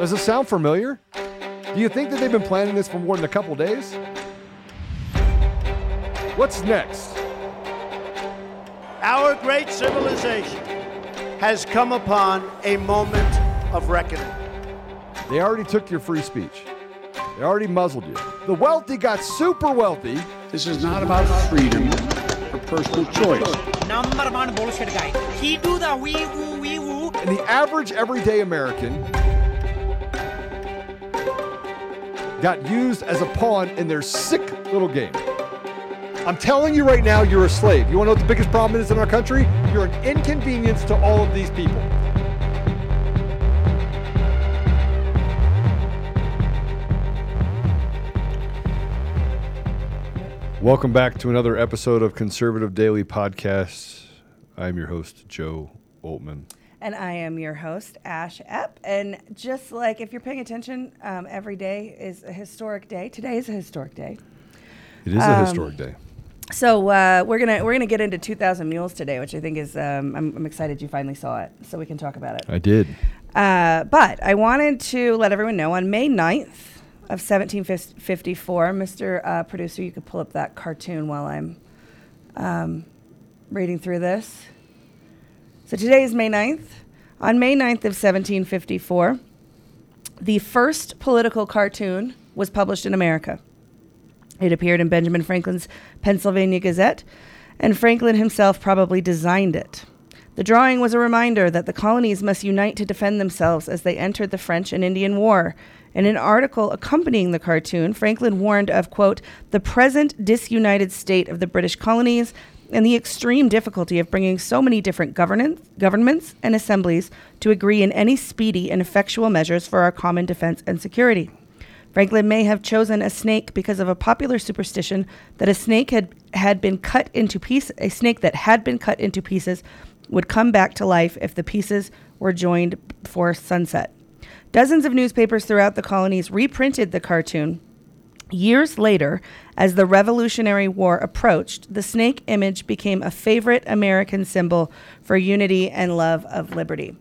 Does it sound familiar? Do you think that they've been planning this for more than a couple days? What's next? Our great civilization has come upon a moment of reckoning. They already took your free speech. They already muzzled you. The wealthy got super wealthy. This is not about freedom or personal choice. number one bullshit guy. He do the wee woo wee woo. And the average everyday American got used as a pawn in their sick little game. I'm telling you right now, you're a slave. You want to know what the biggest problem is in our country? You're an inconvenience to all of these people. Welcome back to another episode of Conservative Daily Podcast. I'm your host, Joe Oltmann. And I am your host, Ash Epp. And just like if you're paying attention, um, every day is a historic day. Today is a historic day. It is a historic day. So uh, we're gonna we're gonna get into 2,000 Mules today, which I think is um, I'm, I'm excited you finally saw it, so we can talk about it. I did. Uh, but I wanted to let everyone know on May 9th of 1754, Mr. Uh, producer, you could pull up that cartoon while I'm um, reading through this. So today is May 9th. On May 9th of 1754, the first political cartoon was published in America. It appeared in Benjamin Franklin's Pennsylvania Gazette, and Franklin himself probably designed it. The drawing was a reminder that the colonies must unite to defend themselves as they entered the French and Indian War. In an article accompanying the cartoon, Franklin warned of, quote, the present disunited state of the British colonies and the extreme difficulty of bringing so many different governance, governments and assemblies to agree in any speedy and effectual measures for our common defense and security. Franklin may have chosen a snake because of a popular superstition that a snake had, had been cut into pieces, a snake that had been cut into pieces would come back to life if the pieces were joined before sunset. Dozens of newspapers throughout the colonies reprinted the cartoon. Years later, as the Revolutionary War approached, the snake image became a favorite American symbol for unity and love of liberty.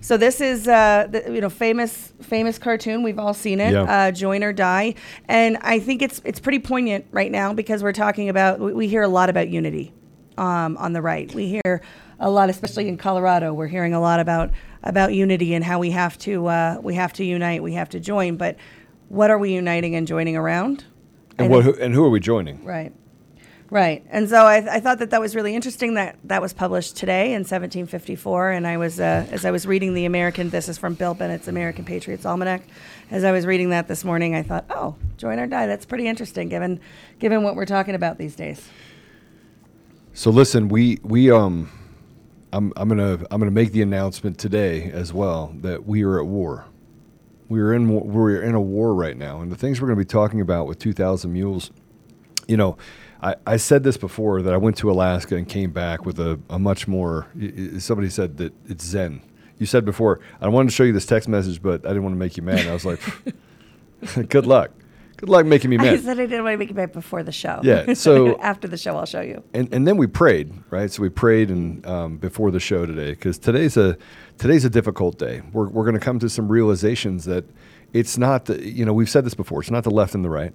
So this is, uh, the, you know, famous famous cartoon. We've all seen it. Yeah. Uh, Join or Die, and I think it's it's pretty poignant right now because we're talking about we we hear a lot about unity um, on the right. We hear a lot, especially in Colorado. We're hearing a lot about about unity and how we have to uh, we have to unite, we have to join. But what are we uniting and joining around? And what? Who, and who are we joining? Right. Right. And so I, I thought that that was really interesting that that was published today in 1754. And I was, uh, as I was reading the American, this is from Bill Bennett's American Patriots Almanac. As I was reading that this morning, I thought, oh, join or die. That's pretty interesting given, given what we're talking about these days. So listen, we we um, I'm I'm gonna I'm gonna make the announcement today as well that we are at war. We are in we're in a war right now, and the things we're going to be talking about with 2,000 mules. You know, I, I said this before that I went to Alaska and came back with a, a much more. Somebody said that it's Zen. You said before I wanted to show you this text message, but I didn't want to make you mad. I was like, good luck, good luck making me mad. I said I didn't want to make you mad before the show. Yeah, so- after the show, I'll show you. and and then we prayed, right? So we prayed and um, before the show today because today's a today's a difficult day. We're we're going to come to some realizations that it's not the you know we've said this before. It's not the left and the right,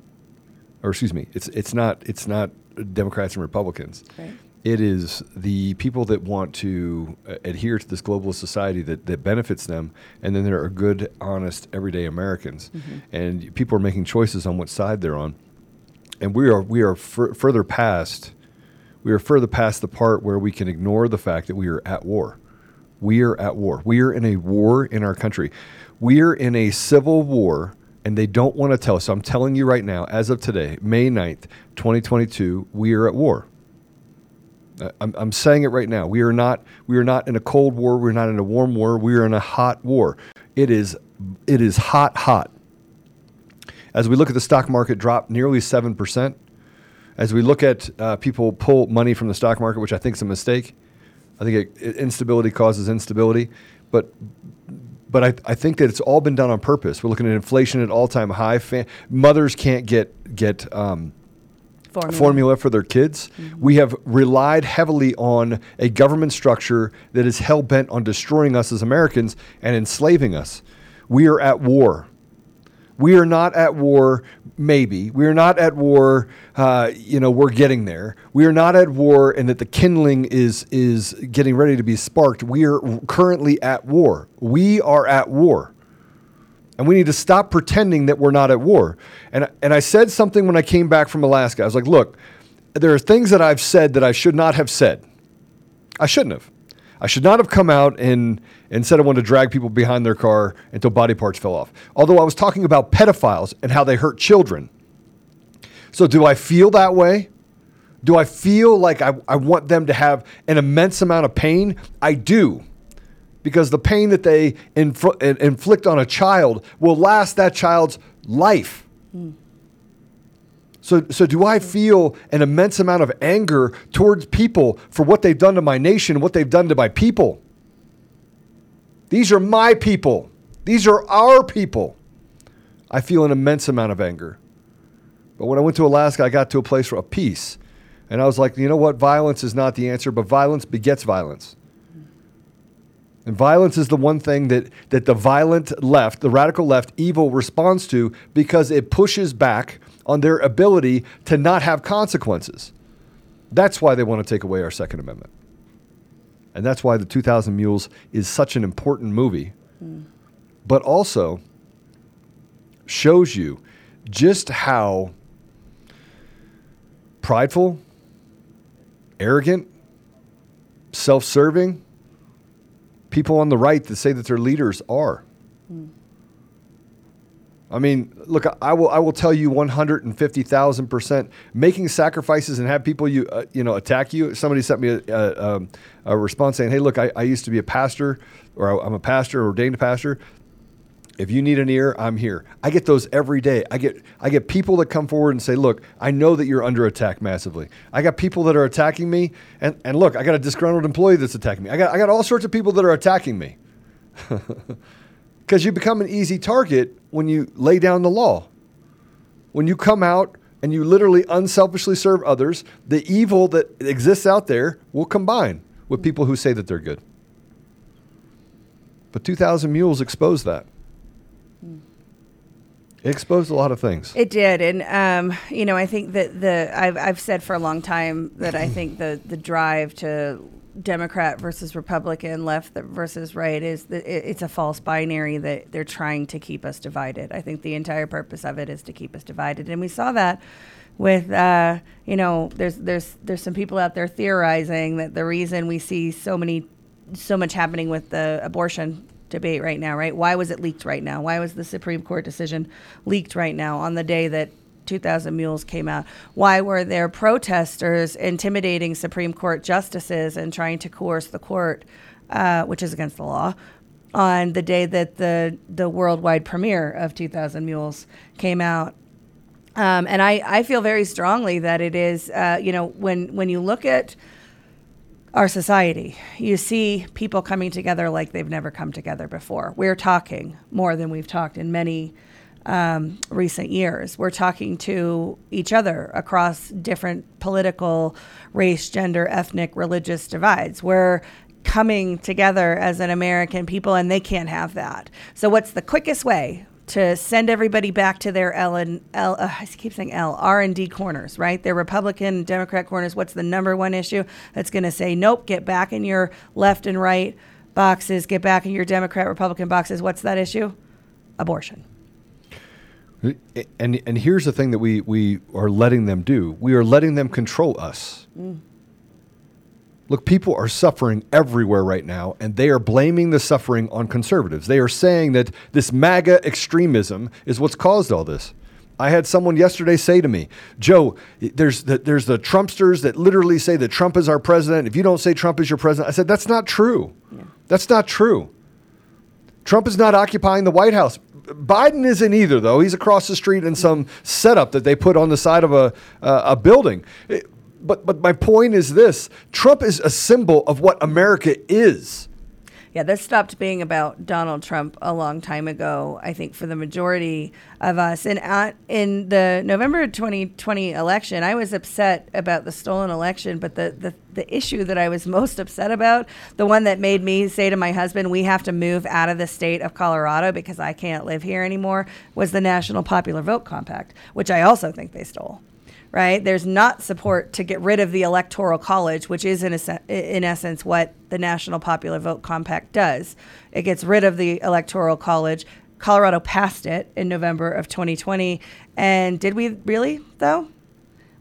or excuse me, it's it's not it's not Democrats and Republicans. Right. It is the people that want to uh, adhere to this globalist society that, that benefits them, and then there are good, honest, everyday Americans, and people are making choices on what side they're on and we are we are fur- further past we are further past the part where we can ignore the fact that we are at war. We are at war. We are in a war in our country. We are in a civil war and they don't want to tell us. So I'm telling you right now, as of today, May 9th, 2022, we are at war. I'm, I'm saying it right now. We are not we are not in a cold war. We're not in a warm war. We are in a hot war. It is it is hot hot. As we look at the stock market drop nearly 7%, as we look at uh, people pull money from the stock market, which I think is a mistake, I think it, it- instability causes instability. But but I, I think that it's all been done on purpose. We're looking at inflation at all time high. Mothers can't get get um, Formula. formula for their kids. We have relied heavily on a government structure that is hell bent on destroying us as Americans and enslaving us. we are at war. We are not at war, maybe. We are not at war, uh, you know, we're getting there. We are not at war and that the kindling is, is getting ready to be sparked. We are currently at war. We are at war. And we need to stop pretending that we're not at war. And, and I said something when I came back from Alaska. I was like, look, there are things that I've said that I should not have said. I shouldn't have. I should not have come out and, and said I wanted to drag people behind their car until body parts fell off. Although I was talking about pedophiles and how they hurt children. So, do I feel that way? Do I feel like I, I want them to have an immense amount of pain? I do. Because the pain that they infl- inflict on a child will last that child's life. Hmm. So, so do I feel an immense amount of anger towards people for what they've done to my nation, what they've done to my people? These are my people. These are our people. I feel an immense amount of anger. But when I went to Alaska, I got to a place of peace. And I was like, you know what? Violence is not the answer, but violence begets violence. And violence is the one thing that, that the violent left, the radical left, evil responds to because it pushes back on their ability to not have consequences. That's why they want to take away our Second Amendment. And that's why the 2000 Mules is such an important movie, but also shows you just how prideful, arrogant, self serving people on the right that say that their leaders are. Mm. I mean, look, I will I will tell you 150,000% making sacrifices and have people you uh, you know attack you. Somebody sent me a, a, um, a response saying, "Hey, look, I, I used to be a pastor or I'm a pastor or ordained pastor. If you need an ear, I'm here." I get those every day. I get I get people that come forward and say, "Look, I know that you're under attack massively. I got people that are attacking me and and look, I got a disgruntled employee that's attacking me. I got I got all sorts of people that are attacking me." Because you become an easy target when you lay down the law. When you come out and you literally unselfishly serve others, the evil that exists out there will combine with people who say that they're good. But 2,000 Mules exposed that. It exposed a lot of things. It did, and um, you know, I think that the I've I've said for a long time that I think the the drive to Democrat versus Republican, left versus right is it, it's a false binary that they're trying to keep us divided. I think the entire purpose of it is to keep us divided, and we saw that with uh, you know there's there's there's some people out there theorizing that the reason we see so many so much happening with the abortion debate right now, right? Why was it leaked right now? Why was the Supreme Court decision leaked right now on the day that 2000 Mules came out? Why were there protesters intimidating Supreme Court justices and trying to coerce the court, uh, which is against the law, on the day that the, the worldwide premiere of 2000 Mules came out? Um, and I, I feel very strongly that it is, uh, you know, when, when you look at our society. You see people coming together like they've never come together before. We're talking more than we've talked in many um, recent years. We're talking to each other across different political, race, gender, ethnic, religious divides. We're coming together as an American people, and they can't have that. So, what's the quickest way to send everybody back to their L and L. Uh, I keep saying L R and D corners, right? Their Republican, Democrat corners. What's the number one issue that's going to say nope? Get back in your left and right boxes. Get back in your Democrat, Republican boxes. What's that issue? Abortion. And and here's the thing that we we are letting them do. We are letting them control us. Mm. Look, people are suffering everywhere right now, and they are blaming the suffering on conservatives. They are saying that this MAGA extremism is what's caused all this. I had someone yesterday say to me, Joe, there's the, there's the Trumpsters that literally say that Trump is our president. If you don't say Trump is your president, I said, that's not true. Yeah. That's not true. Trump is not occupying the White House. Biden isn't either, though. He's across the street in some setup that they put on the side of a, uh, a building. It, but but my point is this: Trump is a symbol of what America is. Yeah, this stopped being about Donald Trump a long time ago, I think, for the majority of us. And at, in the November 2020 election, I was upset about the stolen election, but the, the, the issue that I was most upset about, the one that made me say to my husband, we have to move out of the state of Colorado because I can't live here anymore, was the National Popular Vote Compact, which I also think they stole right? There's not support to get rid of the Electoral College, which is in, a, in essence what the National Popular Vote Compact does. It gets rid of the Electoral College. Colorado passed it in November of 2020. And did we really, though?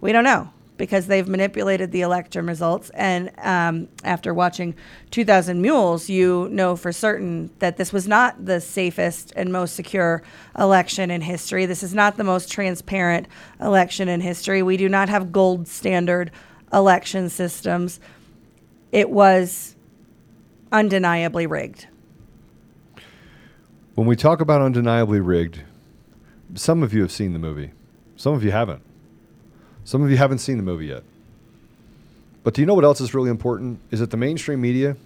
We don't know because they've manipulated the election results. And um, after watching 2000 Mules, you know for certain that this was not the safest and most secure election in history. This is not the most transparent election in history. We do not have gold standard election systems. It was undeniably rigged. When we talk about undeniably rigged, some of you have seen the movie, some of you haven't. Some of you haven't seen the movie yet. But do you know what else is really important? Is that the mainstream media,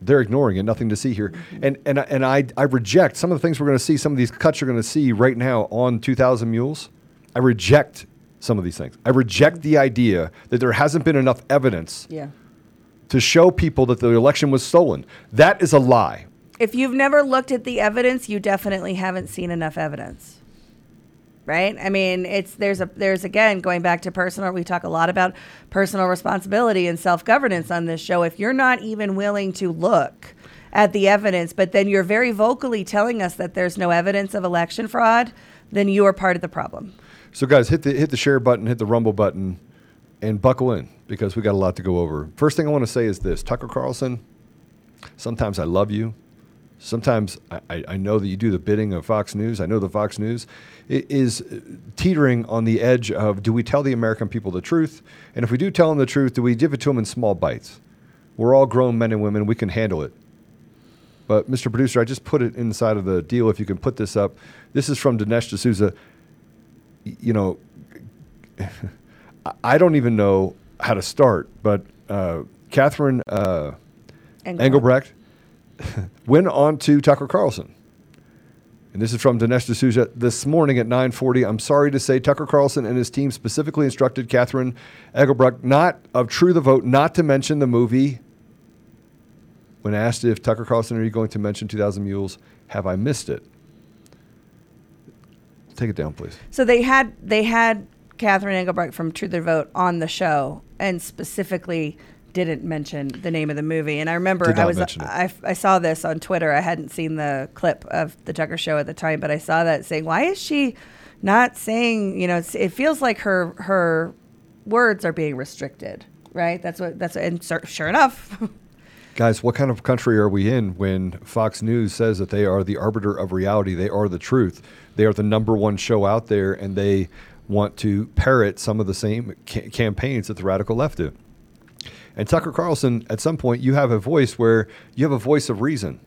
they're ignoring it, nothing to see here. Mm-hmm. And, and, and I, I reject some of the things we're going to see, some of these cuts you're going to see right now on 2000 Mules. I reject some of these things. I reject the idea that there hasn't been enough evidence yeah. to show people that the election was stolen. That is a lie. If you've never looked at the evidence, you definitely haven't seen enough evidence right? I mean, it's there's a there's again going back to personal. We talk a lot about personal responsibility and self governance on this show. If you're not even willing to look at the evidence, but then you're very vocally telling us that there's no evidence of election fraud, then you are part of the problem. So, guys, hit the hit the share button, hit the rumble button, and buckle in because we got a lot to go over. First thing I want to say is this: Tucker Carlson. Sometimes I love you. Sometimes I, I know that you do the bidding of Fox News. I know the Fox News is teetering on the edge of do we tell the American people the truth? And if we do tell them the truth, do we give it to them in small bites? We're all grown men and women. We can handle it. But, Mr. Producer, I just put it inside of the deal. If you can put this up, this is from Dinesh D'Souza. You know, I don't even know how to start, but uh, Catherine uh, Engelbrecht went on to Tucker Carlson and this is from Dinesh D'Souza this morning at 9:40. I'm sorry to say, Tucker Carlson and his team specifically instructed Catherine Engelbrecht, not of True the Vote, not to mention the movie. When asked if Tucker Carlson, are you going to mention 2,000 Mules? Have I missed it? Take it down, please. So they had they had Catherine Engelbrecht from True the Vote on the show, and specifically didn't mention the name of the movie. And I remember I was I, I saw this on Twitter. I hadn't seen the clip of the Tucker show at the time, but I saw that saying, "Why is she not saying? You know, it feels like her her words are being restricted." Right? That's what that's and sure enough. Guys, what kind of country are we in when Fox News says that they are the arbiter of reality? They are the truth. They are the number one show out there, and they want to parrot some of the same ca- campaigns that the radical left do. And Tucker Carlson, at some point, you have a voice where you have a voice of reason.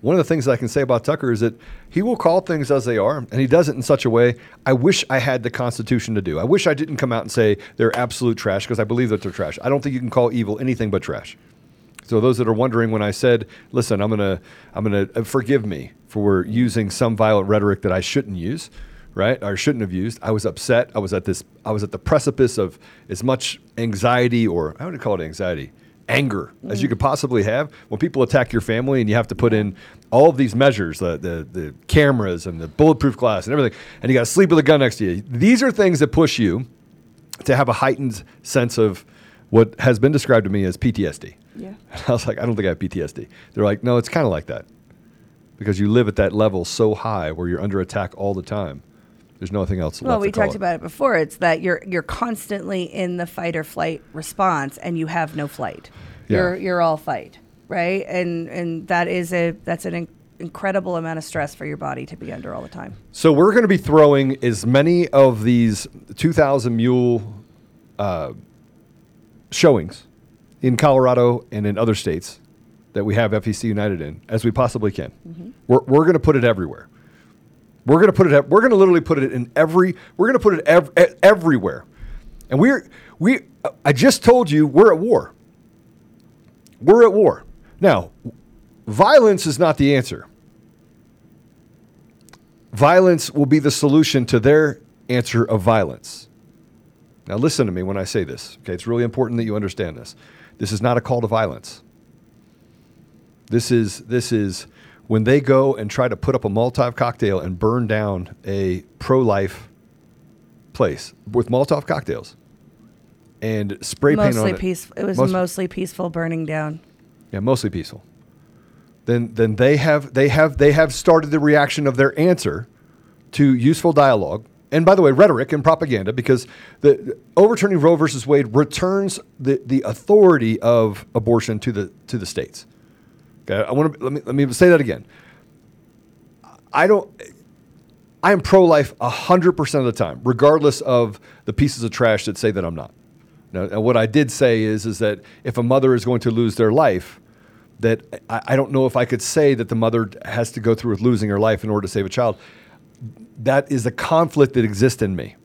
One of the things I can say about Tucker is that he will call things as they are, and he does it in such a way I wish I had the Constitution to do. I wish I didn't come out and say they're absolute trash because I believe that they're trash. I don't think you can call evil anything but trash. So those that are wondering when I said, "Listen, I'm gonna, I'm gonna uh, forgive me for using some violent rhetoric that I shouldn't use," right? Or shouldn't have used. I was upset. I was at this. I was at the precipice of as much anxiety, or I would call it anxiety, anger, mm. as you could possibly have when people attack your family, and you have to put in all of these measures, the the, the cameras and the bulletproof glass and everything, and you got to sleep with a gun next to you. These are things that push you to have a heightened sense of what has been described to me as PTSD. Yeah. I was like, I don't think I have PTSD. They're like, no, it's kind of like that because you live at that level so high where you're under attack all the time. There's nothing else. Well, we talked it. about it before. It's that you're you're constantly in the fight or flight response, and you have no flight. Yeah. You're you're all fight, right? And and that is a that's an incredible amount of stress for your body to be under all the time. So we're going to be throwing as many of these 2,000 mule uh, showings in Colorado and in other states that we have FEC United in as we possibly can. Mm-hmm. We're, we're going to put it everywhere. We're going to put it. Up, we're going to literally put it in every. We're going to put it ev- everywhere, and we're we. I just told you we're at war. We're at war. Now, violence is not the answer. Violence will be the solution to their answer of violence. Now, listen to me when I say this. Okay, it's really important that you understand this. This is not a call to violence. This is this is when they go and try to put up a Molotov cocktail and burn down a pro-life place with Molotov cocktails and spray paint on Mostly it. peaceful. It was Most- mostly peaceful burning down. yeah, mostly peaceful. Then then they have they have they have started the reaction of their answer to useful dialogue. And by the way, rhetoric and propaganda, because the, the overturning Roe versus Wade returns the, the authority of abortion to the to the states. Okay, I want to let me let me say that again. I don't. I am pro life hundred percent of the time, regardless of the pieces of trash that say that I'm not. Now, now, what I did say is is that if a mother is going to lose their life, that I, I don't know if I could say that the mother has to go through with losing her life in order to save a child. That is a conflict that exists in me.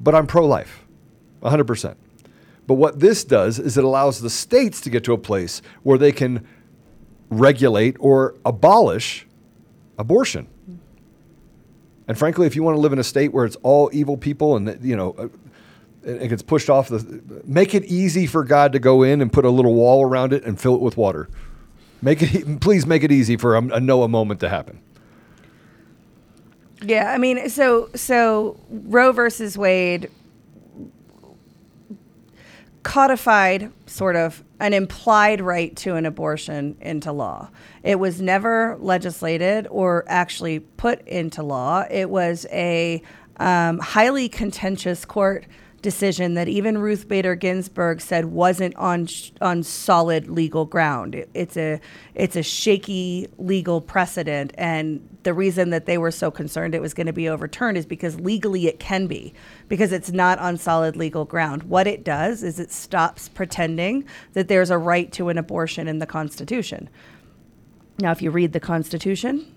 But I'm pro life, 100%. But what this does is it allows the states to get to a place where they can regulate or abolish abortion. And frankly, if you want to live in a state where it's all evil people and you know, uh, it gets pushed off the, make it easy for God to go in and put a little wall around it and fill it with water. Make it, please make it easy for a, a Noah moment to happen. Yeah, I mean, so so Roe versus Wade codified sort of an implied right to an abortion into law. It was never legislated or actually put into law. It was a um, highly contentious court decision that even Ruth Bader Ginsburg said wasn't on sh- on solid legal ground. It, it's a it's a shaky legal precedent, and the reason that they were so concerned it was going to be overturned is because legally it can be because it's not on solid legal ground. What it does is it stops pretending that there's a right to an abortion in the Constitution. Now, if you read the Constitution,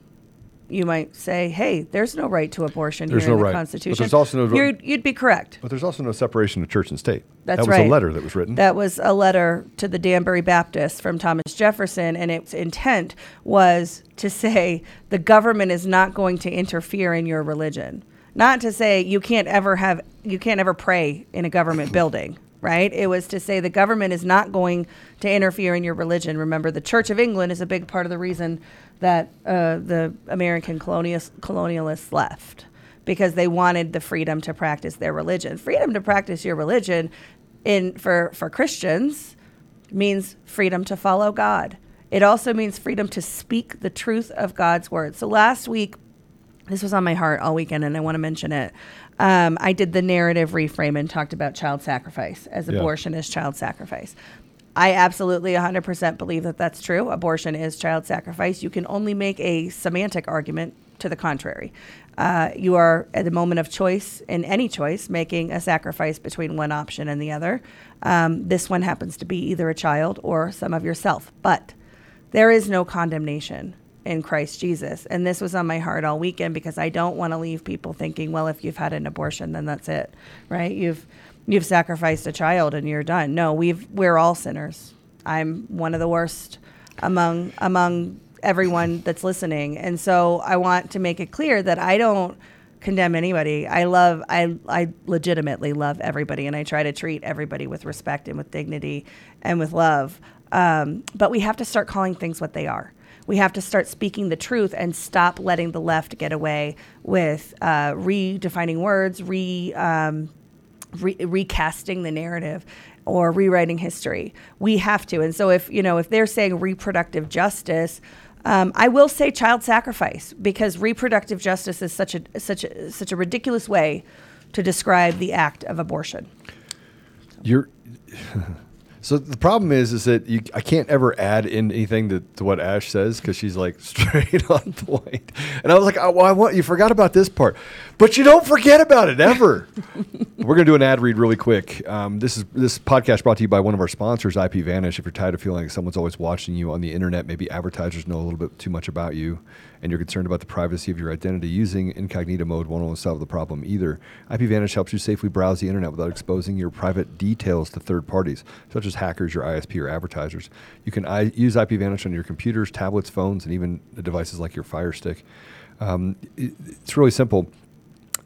you might say, "Hey, there's no right to abortion There's here no in the right. But Constitution." there's also no- You'd, you'd be correct. But there's also no separation of church and state. That's that was right. a letter that was written. That was a letter to the Danbury Baptists from Thomas Jefferson, and its intent was to say the government is not going to interfere in your religion. Not to say you can't ever have you can't ever pray in a government building, right? It was to say the government is not going to interfere in your religion. Remember, the Church of England is a big part of the reason that uh, the American colonialists, colonialists left because they wanted the freedom to practice their religion. Freedom to practice your religion in for for Christians means freedom to follow God. It also means freedom to speak the truth of God's word. So last week this was on my heart all weekend, and I want to mention it. Um, I did the narrative reframe and talked about child sacrifice as Yeah. abortion is child sacrifice. I absolutely 100% believe that that's true. Abortion is child sacrifice. You can only make a semantic argument to the contrary. Uh, you are at the moment of choice, in any choice, making a sacrifice between one option and the other. Um, this one happens to be either a child or some of yourself. But there is no condemnation in Christ Jesus. And this was on my heart all weekend because I don't want to leave people thinking, well, if you've had an abortion, then that's it, right? You've you've sacrificed a child and you're done. No, we've we're all sinners. I'm one of the worst among among everyone that's listening. And so I want to make it clear that I don't condemn anybody. I love I I legitimately love everybody and I try to treat everybody with respect and with dignity and with love. Um, but we have to start calling things what they are. We have to start speaking the truth and stop letting the left get away with uh, redefining words, re, um, re- recasting the narrative or rewriting history. We have to. And so if, you know, if they're saying reproductive justice, um, I will say child sacrifice because reproductive justice is such a such a such a ridiculous way to describe the act of abortion. You're so the problem is is that you I can't ever add in anything to, to what Ash says because she's like straight on point. And I was like, oh, well, I want you forgot about this part, but you don't forget about it ever. We're going to do an ad read really quick. Um, this is this podcast brought to you by one of our sponsors, IPVanish. If you're tired of feeling like someone's always watching you on the internet, maybe advertisers know a little bit too much about you, and you're concerned about the privacy of your identity, using incognito mode won't always solve the problem either. IPVanish helps you safely browse the internet without exposing your private details to third parties, such as hackers, your ISP, or advertisers. You can I- use IPVanish on your computers, tablets, phones, and even devices like your Fire Stick. Um, it, it's really simple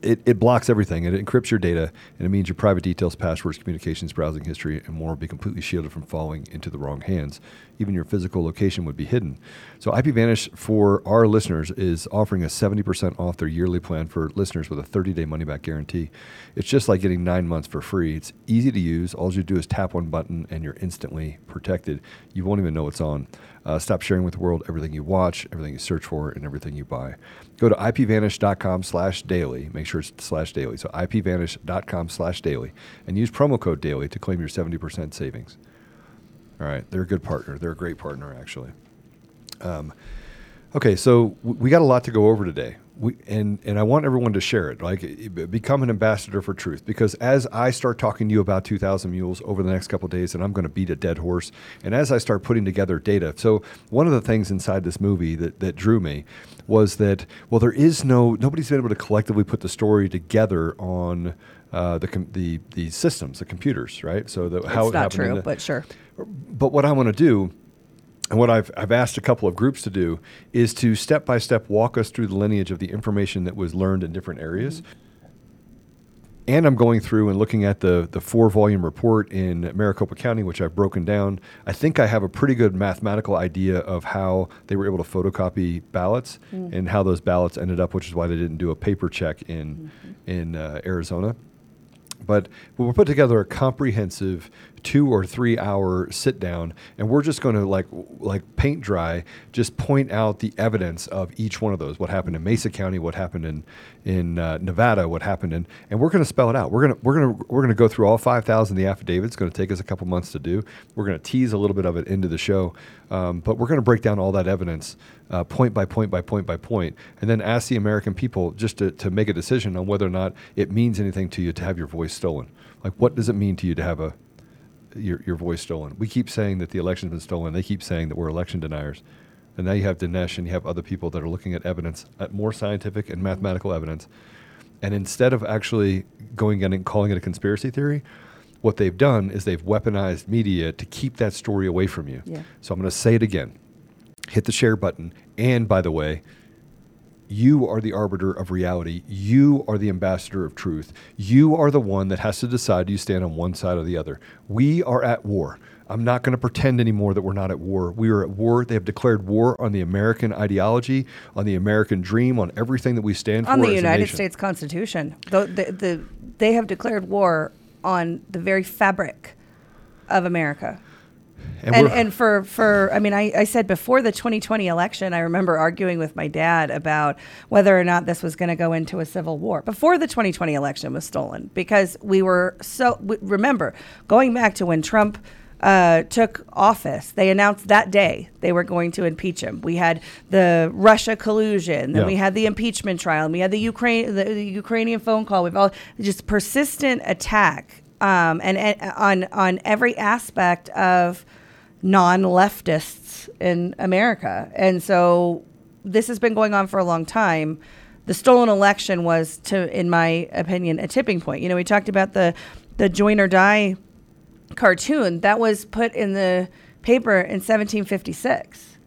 it, it blocks everything. It encrypts your data, and it means your private details, passwords, communications, browsing history, and more will be completely shielded from falling into the wrong hands. Even your physical location would be hidden. So, IPVanish for our listeners is offering a 70% off their yearly plan for listeners with a 30 day money back guarantee. It's just like getting nine months for free. It's easy to use. All you do is tap one button, and you're instantly protected. You won't even know it's on. Uh, stop sharing with the world everything you watch, everything you search for, and everything you buy. Go to ipvanish.com slash daily. Make sure it's slash daily. So ipvanish.com slash daily. And use promo code daily to claim your 70% savings. All right. They're a good partner. They're a great partner, actually. Um, okay. So w- we got a lot to go over today. We, and, and I want everyone to share it. Like, become an ambassador for truth. Because as I start talking to you about 2,000 Mules over the next couple of days, and I'm going to beat a dead horse, and as I start putting together data. So, one of the things inside this movie that, that drew me was that, well, there is no, nobody's been able to collectively put the story together on. Uh, the, com- the the systems, the computers, right? So the, how it's it not happened true, the- but sure. but what I want to do, and what I've, I've asked a couple of groups to do, is to step by step walk us through the lineage of the information that was learned in different areas. And I'm going through and looking at the, the four volume report in Maricopa County, which I've broken down. I think I have a pretty good mathematical idea of how they were able to photocopy ballots and how those ballots ended up, which is why they didn't do a paper check in, in uh, Arizona but we'll put together a comprehensive two or three hour sit down and we're just going to like like paint dry just point out the evidence of each one of those what happened in mesa county what happened in in uh, nevada what happened in and we're going to spell it out. We're going to we're to we're to go through all 5000 of the affidavits it's going to take us a couple months to do. We're going to tease a little bit of it into the show um, but we're going to break down all that evidence uh, point by point by point by point, and then ask the American people just to, to make a decision on whether or not it means anything to you to have your voice stolen. Like, what does it mean to you to have a your, your voice stolen? We keep saying that the election's been stolen. They keep saying that we're election deniers. And now you have Dinesh and you have other people that are looking at evidence, at more scientific and mathematical evidence. And instead of actually going in and calling it a conspiracy theory, what they've done is they've weaponized media to keep that story away from you. Yeah. So I'm going to say it again hit the share button. And by the way, you are the arbiter of reality. You are the ambassador of truth. You are the one that has to decide do you stand on one side or the other. We are at war. I'm not going to pretend anymore that we're not at war. We are at war. They have declared war on the American ideology, on the American dream, on everything that we stand for on the United. States Constitution. The, the, the, they have declared war on the very fabric of America. And, we're- and for, for I mean, I, I said before the 2020 election, I remember arguing with my dad about whether or not this was going to go into a civil war before the 2020 election was stolen because we were so, remember, going back to when Trump uh, took office, they announced that day they were going to impeach him. We had the Russia collusion, then Yeah. we had the impeachment trial, and we had the Ukraine, the, the Ukrainian phone call. We've all just persistent attack um, and, and on on every aspect of non-leftists in America, and so this has been going on for a long time. The stolen election was, to, in my opinion, a tipping point. You know, we talked about the the join or die cartoon that was put in the paper in 1756,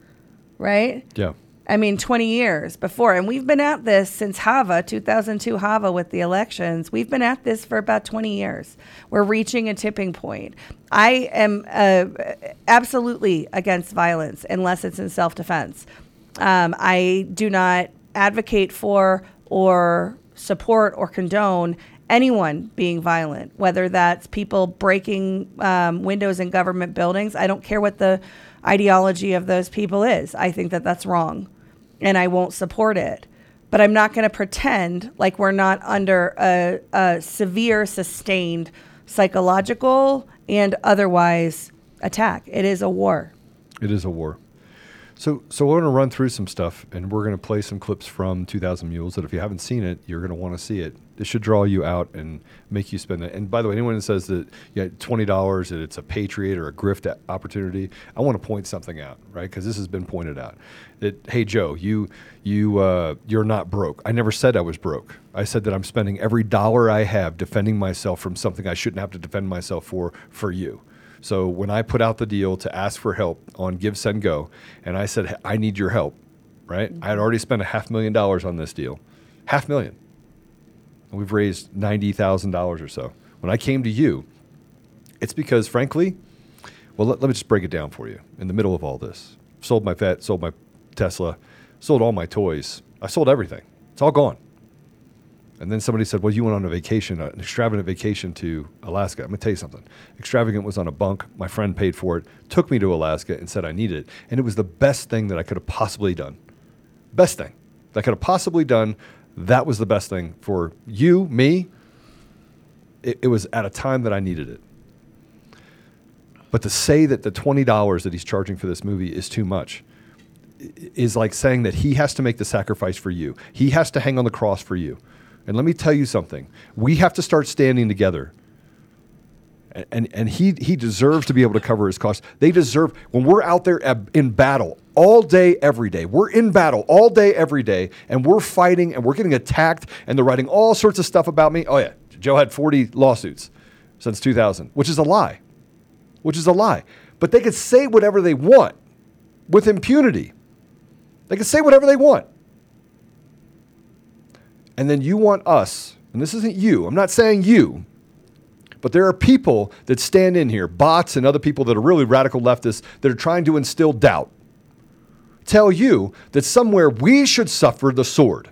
right? yeah. I mean, 20 years before. And we've been at this since HAVA, 2002 HAVA with the elections. We've been at this for about 20 years. We're reaching a tipping point. I am uh, absolutely against violence unless it's in self defense. Um, I do not advocate for or support or condone anyone being violent, whether that's people breaking um, windows in government buildings. I don't care what the ideology of those people is. I think that that's wrong and I won't support it. But I'm not going to pretend like we're not under a, a severe, sustained psychological and otherwise attack. It is a war. It is a war. So, so we're going to run through some stuff, and we're going to play some clips from 2,000 Mules that if you haven't seen it, you're going to want to see it. This should draw you out and make you spend it. And by the way, anyone that says that you yeah, twenty dollars that it's a patriot or a grift opportunity, I want to point something out, right? Because this has been pointed out. That hey, Joe, you you uh, you're not broke. I never said I was broke. I said that I'm spending every dollar I have defending myself from something I shouldn't have to defend myself for for you. So when I put out the deal to ask for help on GiveSendGo, and I said I need your help, right? I had mm-hmm. already spent a half million dollars on this deal, half million. And we've raised ninety thousand dollars or so. When I came to you, it's because, frankly, well, let, let me just break it down for you. In the middle of all this, sold my vet, sold my Tesla, sold all my toys. I sold everything. It's all gone. And then somebody said, "Well, you went on a vacation, an extravagant vacation to Alaska." I'm gonna tell you something. Extravagant was on a bunk. My friend paid for it, took me to Alaska, and said I needed it, and it was the best thing that I could have possibly done. Best thing that I could have possibly done. That was the best thing for you, me. It, it was at a time that I needed it. But to say that the twenty dollars that he's charging for this movie is too much is like saying that he has to make the sacrifice for you. He has to hang on the cross for you. And let me tell you something. We have to start standing together. And, and, and he, he deserves to be able to cover his costs. They deserve, when we're out there in battle all day, every day, we're in battle all day, every day, and we're fighting and we're getting attacked and they're writing all sorts of stuff about me. Oh, yeah. Joe had 40 lawsuits since 2000, which is a lie, which is a lie. But they could say whatever they want with impunity. They can say whatever they want. And then you want us, and this isn't you, I'm not saying you, but there are people that stand in here, bots and other people that are really radical leftists that are trying to instill doubt. Tell you that somewhere we should suffer the sword.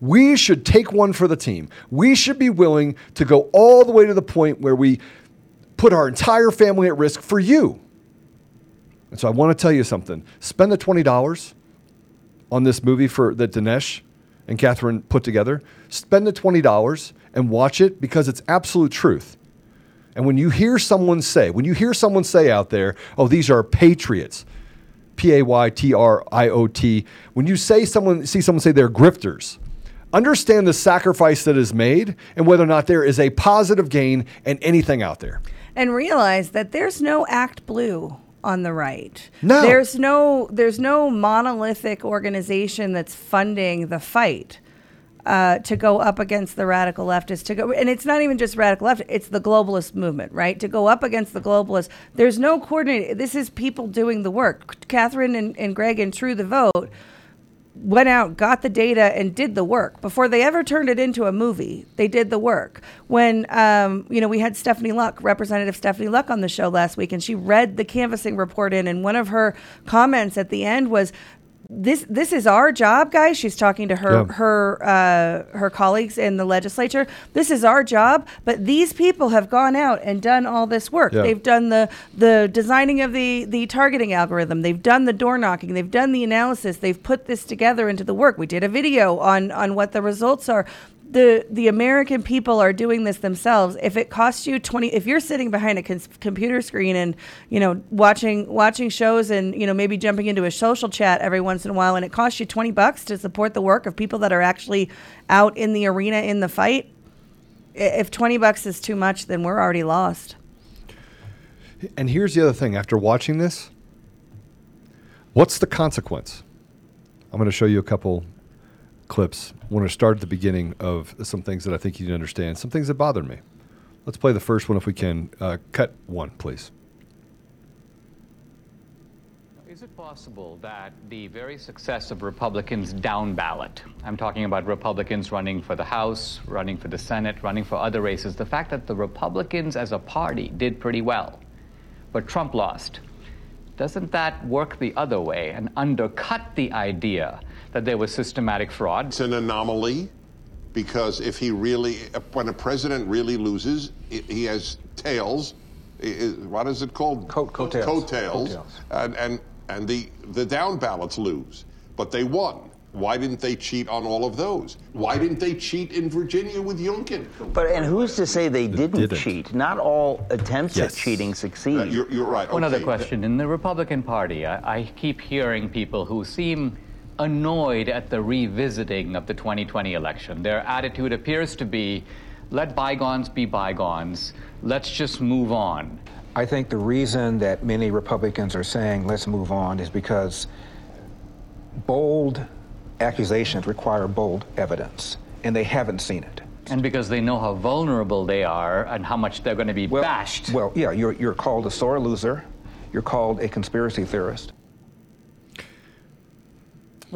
We should take one for the team. We should be willing to go all the way to the point where we put our entire family at risk for you. And so I want to tell you something. Spend the $20 on this movie for that Dinesh and Catherine put together. Spend the $20 and watch it because it's absolute truth. And when you hear someone say, when you hear someone say out there, oh, these are patriots, P A Y T R I O T, when you say someone see someone say they're grifters, understand the sacrifice that is made and whether or not there is a positive gain in anything out there. and realize that there's no ActBlue on the right. No. There's no there's no monolithic organization that's funding the fight. Uh, to go up against the radical leftists, to go, and it's not even just radical left; it's the globalist movement, right? To go up against the globalists, there's no coordinated. This is people doing the work. Catherine and, and Greg and True the Vote went out, got the data, and did the work before they ever turned it into a movie. They did the work. When um, you know we had Stephanie Luck, Representative Stephanie Luck, on the show last week, and she read the canvassing report in, and one of her comments at the end was. This this is our job, guys. She's talking to her Yeah. her uh, her colleagues in the legislature. This is our job, but these people have gone out and done all this work. Yeah. They've done the the designing of the the targeting algorithm. They've done the door knocking. They've done the analysis. They've put this together into the work. We did a video on on what the results are. The the American people are doing this themselves. If it costs you twenty, if you're sitting behind a cons- computer screen and you know watching watching shows and you know maybe jumping into a social chat every once in a while, and it costs you twenty bucks to support the work of people that are actually out in the arena in the fight, if 20 bucks is too much, then we're already lost. And here's the other thing after watching this, what's the consequence? I'm going to show you a couple clips. I want to start at the beginning of some things that I think you need to understand, some things that bothered me. Let's play the first one if we can. Uh, cut one, please. Is it possible that the very success of Republicans down ballot, I'm talking about Republicans running for the House, running for the Senate, running for other races, the fact that the Republicans as a party did pretty well, but Trump lost, doesn't that work the other way and undercut the idea that there was systematic fraud? It's an anomaly because if he really, when a president really loses, he has tails. I- i- What is it called? Coat- coattails. Coattails. Coattails. And, and, and the, the down ballots lose. But they won. Why didn't they cheat on all of those? Why didn't they cheat in Virginia with Youngkin? But and who's to say they didn't, didn't. cheat? Not all attempts Yes. at cheating succeed. Uh, you're, you're right. One other question. In the Republican Party, I, I keep hearing people who seem annoyed at the revisiting of the 2020 election. Their attitude appears to be let bygones be bygones, let's just move on. I think the reason that many Republicans are saying let's move on is because bold accusations require bold evidence, and they haven't seen it. And because they know how vulnerable they are and how much they're going to be Well, bashed. Well, yeah, you're, you're called a sore loser. You're called a conspiracy theorist.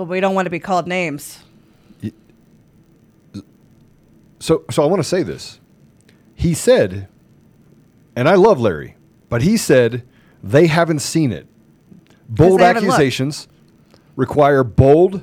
Well, we don't want to be called names. So, so I want to say this. He said, and I love Larry, but he said they haven't seen it. Bold looked. accusations require bold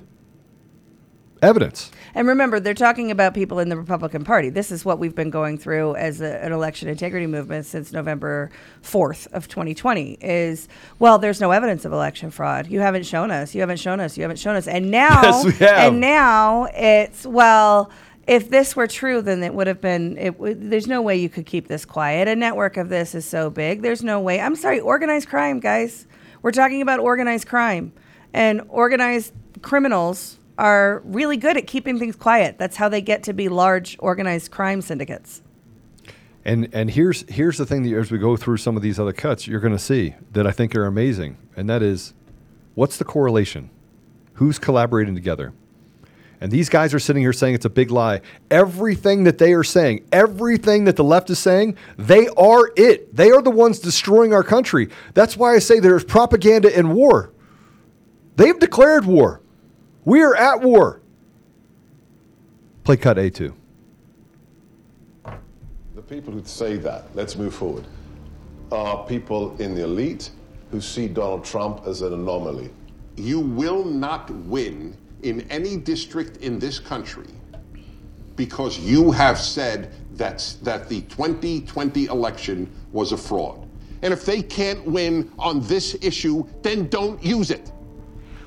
evidence. And remember, they're talking about people in the Republican Party. This is what we've been going through as a, an election integrity movement since November 4th of 2020 is, well, there's no evidence of election fraud. You haven't shown us. You haven't shown us. You haven't shown us. And now, Yes, and now it's, well, if this were true, then it would have been. It, would- there's no way you could keep this quiet. A network of this is so big. There's no way. I'm sorry, organized crime, guys. We're talking about organized crime, and organized criminals are really good at keeping things quiet. That's how they get to be large organized crime syndicates. And and here's here's the thing that as we go through some of these other cuts, you're going to see that I think are amazing, and that is, what's the correlation? Who's collaborating together? And these guys are sitting here saying it's a big lie. Everything that they are saying, everything that the left is saying, they are it. They are the ones destroying our country. That's why I say there's propaganda and war. They've declared war. We are at war. Play cut A2. The people who say that, let's move forward, are people in the elite who see Donald Trump as an anomaly. You will not win in any district in this country because you have said that's, that the 2020 election was a fraud. And if they can't win on this issue, then don't use it.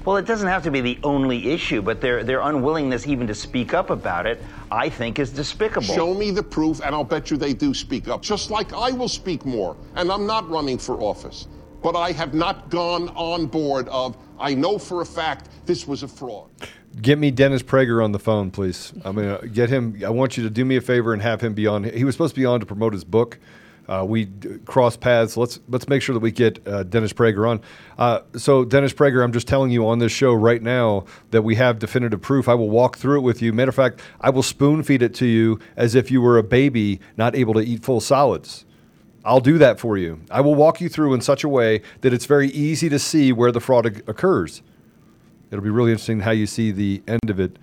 Well, it doesn't have to be the only issue, but their their unwillingness even to speak up about it, I think, is despicable. Show me the proof, and I'll bet you they do speak up. Just like I will speak more, and I'm not running for office. But I have not gone on board of, I know for a fact this was a fraud. Get me Dennis Prager on the phone, please. I'm gonna get him. I want you to do me a favor and have him be on. He was supposed to be on to promote his book. Uh, we cross paths. Let's let's make sure that we get uh, Dennis Prager on. Uh, so Dennis Prager, I'm just telling you on this show right now that we have definitive proof. I will walk through it with you. Matter of fact, I will spoon feed it to you as if you were a baby not able to eat full solids. I'll do that for you. I will walk you through in such a way that it's very easy to see where the fraud oc- occurs. It'll be really interesting how you see the end of it,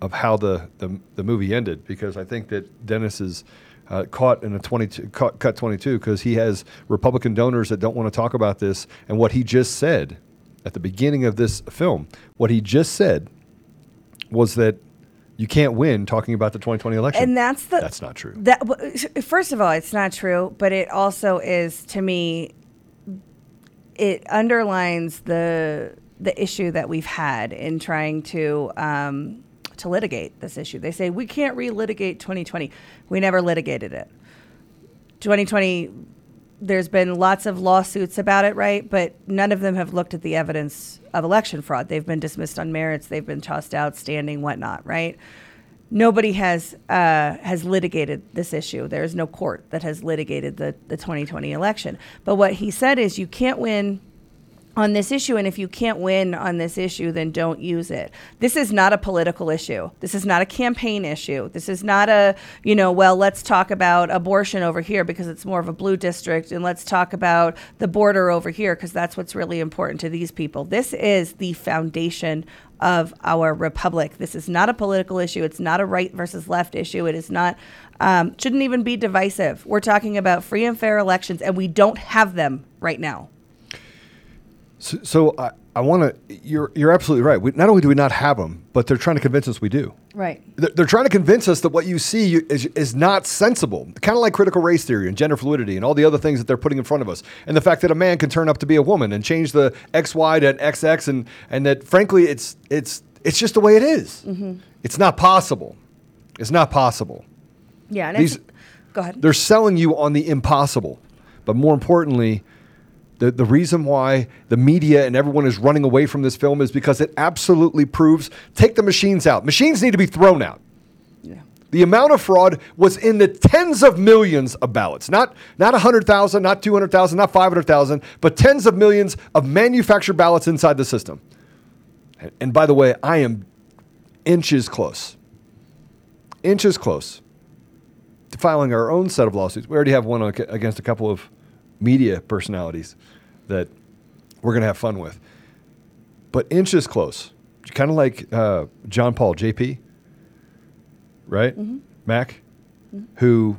of how the, the, the movie ended, because I think that Dennis is uh, caught in a 22, cut, cut 22 because he has Republican donors that don't want to talk about this. And what he just said at the beginning of this film, what he just said was that you can't win talking about the 2020 election. And that's the That's not true. That first of all, it's not true, but it also is to me. It underlines the the issue that we've had in trying to um, to litigate this issue. They say we can't relitigate 2020. We never litigated it. 2020. There's been lots of lawsuits about it, right? But none of them have looked at the evidence of election fraud. They've been dismissed on merits. They've been tossed out, standing, whatnot, right? nobody has uh, has litigated this issue. There is no court that has litigated the, the 2020 election. But what he said is you can't win on this issue, and if you can't win on this issue, then don't use it. This is not a political issue. This is not a campaign issue. This is not a you know well let's talk about abortion over here because it's more of a blue district, and let's talk about the border over here because that's what's really important to these people. This is the foundation of our republic. This is not a political issue. It's not a right versus left issue. It is not, um, shouldn't even be divisive. We're talking about free and fair elections, and we don't have them right now. So, so I, I want to. You're you're absolutely right. We, not only do we not have them, but they're trying to convince us we do. Right. They're, they're trying to convince us that what you see is, is not sensible. Kind of like critical race theory and gender fluidity and all the other things that they're putting in front of us, and the fact that a man can turn up to be a woman and change the XY to an XX, and and that frankly, it's it's It's just the way it is. Mhm. It's not possible. It's not possible. Yeah, and These- go ahead. They're selling you on the impossible. But more importantly, the, the reason why the media and everyone is running away from this film is because it absolutely proves take the machines out. Machines need to be thrown out. The amount of fraud was in the tens of millions of ballots. Not not 100,000, not 200,000, not 500,000, but tens of millions of manufactured ballots inside the system. And, and by the way, I am inches close. Inches close to filing our own set of lawsuits. We already have one uh, against a couple of media personalities that we're going to have fun with. But inches close. Kind of like uh, John Paul, JP, right? Mac, who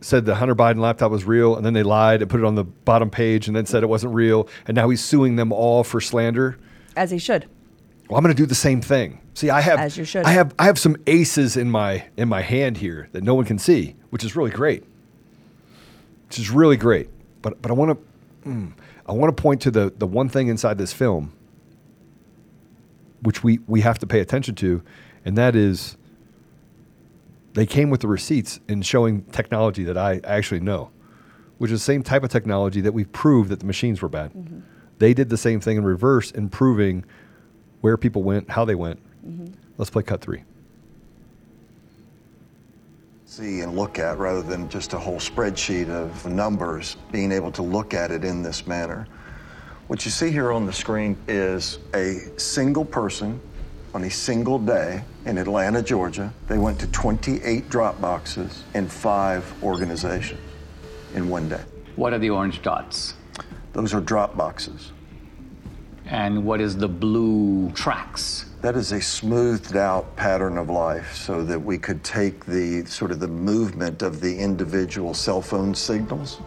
said the Hunter Biden laptop was real, and then they lied and put it on the bottom page and then said it wasn't real. And now he's suing them all for slander. As he should. Well, I'm going to do the same thing. See, I have As you should. I have I have some aces in my in my hand here that no one can see, which is really great. Which is really great. But but I want to mm, I want to point to the the one thing inside this film which we we have to pay attention to, and that is they came with the receipts in showing technology that I actually know, which is the same type of technology that we've proved that the machines were bad. They did the same thing in reverse in proving where people went, how they went. Let's play cut three. See and look at rather than just a whole spreadsheet of numbers, being able to look at it in this manner. What you see here on the screen is a single person on a single day in Atlanta, Georgia. They went to 28 drop boxes in five organizations in one day. What are the orange dots? Those are drop boxes. And what is the blue tracks? That is a smoothed out pattern of life so that we could take the sort of the movement of the individual cell phone signals,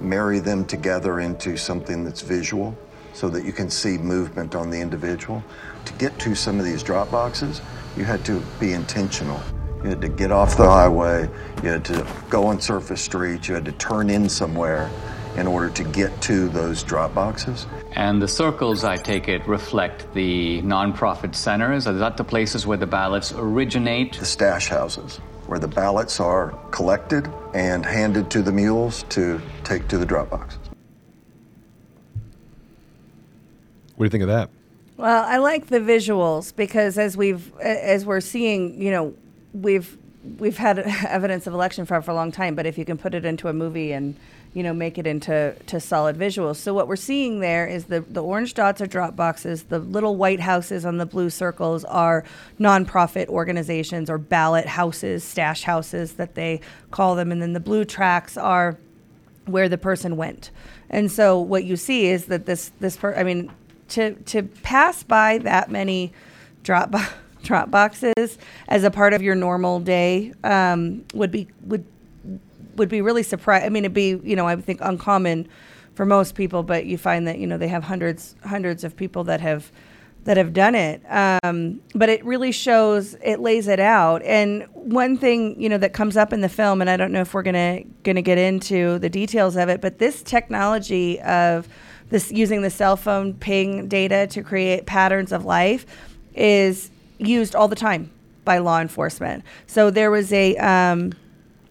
marry them together into something that's visual so that you can see movement on the individual. To get to some of these drop boxes, you had to be intentional. You had to get off the highway, you had to go on surface streets, you had to turn in somewhere in order to get to those drop boxes. And the circles, I take it, reflect the nonprofit centers. Are that the places where the ballots originate? The stash houses, where the ballots are collected and handed to the mules to take to the drop boxes. What do you think of that? Well, I like the visuals because as we've as we're seeing, you know, we've we've had evidence of election fraud for a long time, but if you can put it into a movie and you know make it into to solid visuals. So what we're seeing there is the the orange dots are drop boxes, the little white houses on the blue circles are nonprofit organizations or ballot houses, stash houses that they call them, and then the blue tracks are where the person went. And so what you see is that this this per I mean to to pass by that many drop drop boxes as a part of your normal day um, would be would would be really surprised. I mean, it'd be you know I think uncommon for most people, but you find that you know they have hundreds hundreds of people that have that have done it. Um, but it really shows it lays it out. And one thing you know that comes up in the film, and I don't know if we're gonna gonna get into the details of it, but this technology of this using the cell phone ping data to create patterns of life is used all the time by law enforcement. So there was a. Um,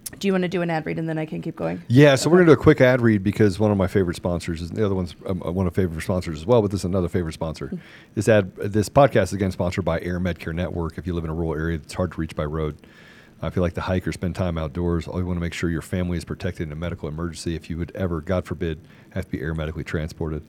do you want to do an ad read and then I can keep going? Yeah, so we're going to do a quick ad read because one of my favorite sponsors is the other one's um, uh, one of my favorite sponsors as well, but this is another favorite sponsor. This ad, this podcast is again sponsored by AirMedCare Network. If you live in a rural area that's hard to reach by road, if you like to hike or spend time outdoors, all you want to make sure your family is protected in a medical emergency. If you would ever, God forbid, have to be air medically transported.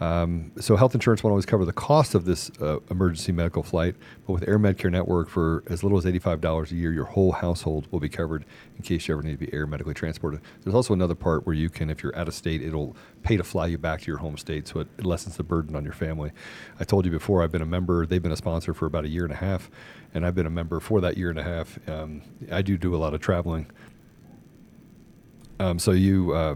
Um, so health insurance won't always cover the cost of this uh, emergency medical flight, but with AirMedCare Network, for as little as $85 a year, your whole household will be covered in case you ever need to be air medically transported. There's also another part where you can, if you're out of state, it'll pay to fly you back to your home state, so it, it lessens the burden on your family. I told you before, I've been a member, they've been a sponsor for about a year and a half, and I've been a member for that year and a half. Um, I do do a lot of traveling. Um, so you, uh,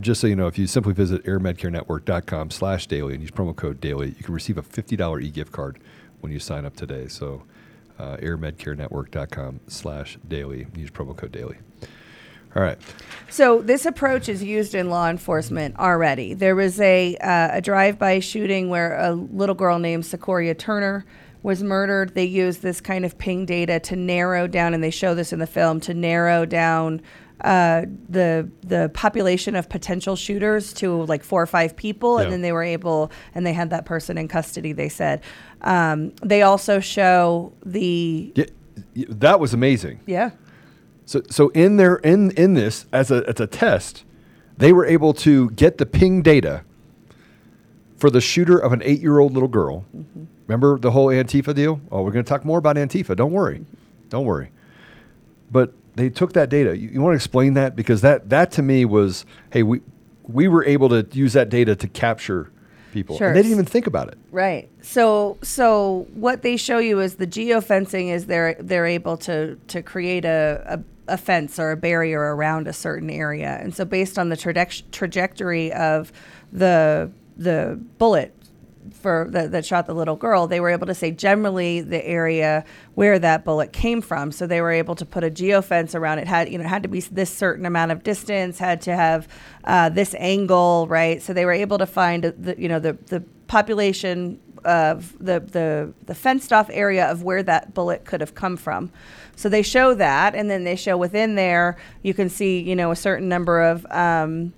just so you know, if you simply visit airmedcarenetwork.com slash daily and use promo code daily, you can receive a $50 e-gift card when you sign up today. So uh, airmedcarenetwork.com slash daily, use promo code daily. All right. So this approach is used in law enforcement already. There was a uh, a drive-by shooting where a little girl named Sequoia Turner was murdered. They used this kind of ping data to narrow down, and they show this in the film to narrow down uh, the the population of potential shooters to like four or five people, Yeah. and then they were able, and they had that person in custody. They said um, they also show the Yeah, that was amazing. yeah So, so in their in in this as a as a test, they were able to get the ping data for the shooter of an eight year old little girl. Remember the whole Antifa deal? Oh, we're going to talk more about Antifa. Don't worry, don't worry. But they took that data. You, you want to explain that because that that to me was, hey, we we were able to use that data to capture people, Sure. and they didn't even think about it. Right. So so what they show you is the geofencing is they're they're able to to create a, a, a fence or a barrier around a certain area. And so based on the traje- trajectory of the the bullet for that, that shot the little girl, they were able to say generally the area where that bullet came from. So they were able to put a geofence around it. Had you know had to be this certain amount of distance, had to have uh, this angle, right? So they were able to find the you know the the population of the the the fenced off area of where that bullet could have come from. So they show that, and then they show within there you can see you know a certain number of um,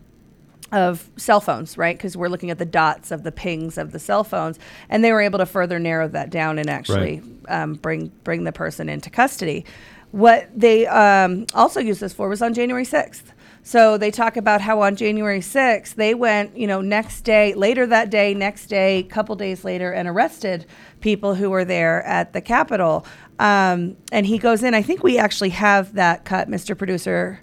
of cell phones, right? Because we're looking at the dots of the pings of the cell phones, and they were able to further narrow that down and actually um, bring bring the person into custody. What they um, also used this for was on January sixth. So they talk about how on January 6th, they went, you know, next day, later that day, next day, couple days later, and arrested people who were there at the Capitol. Um, and he goes in, I think we actually have that cut, Mr. Producer,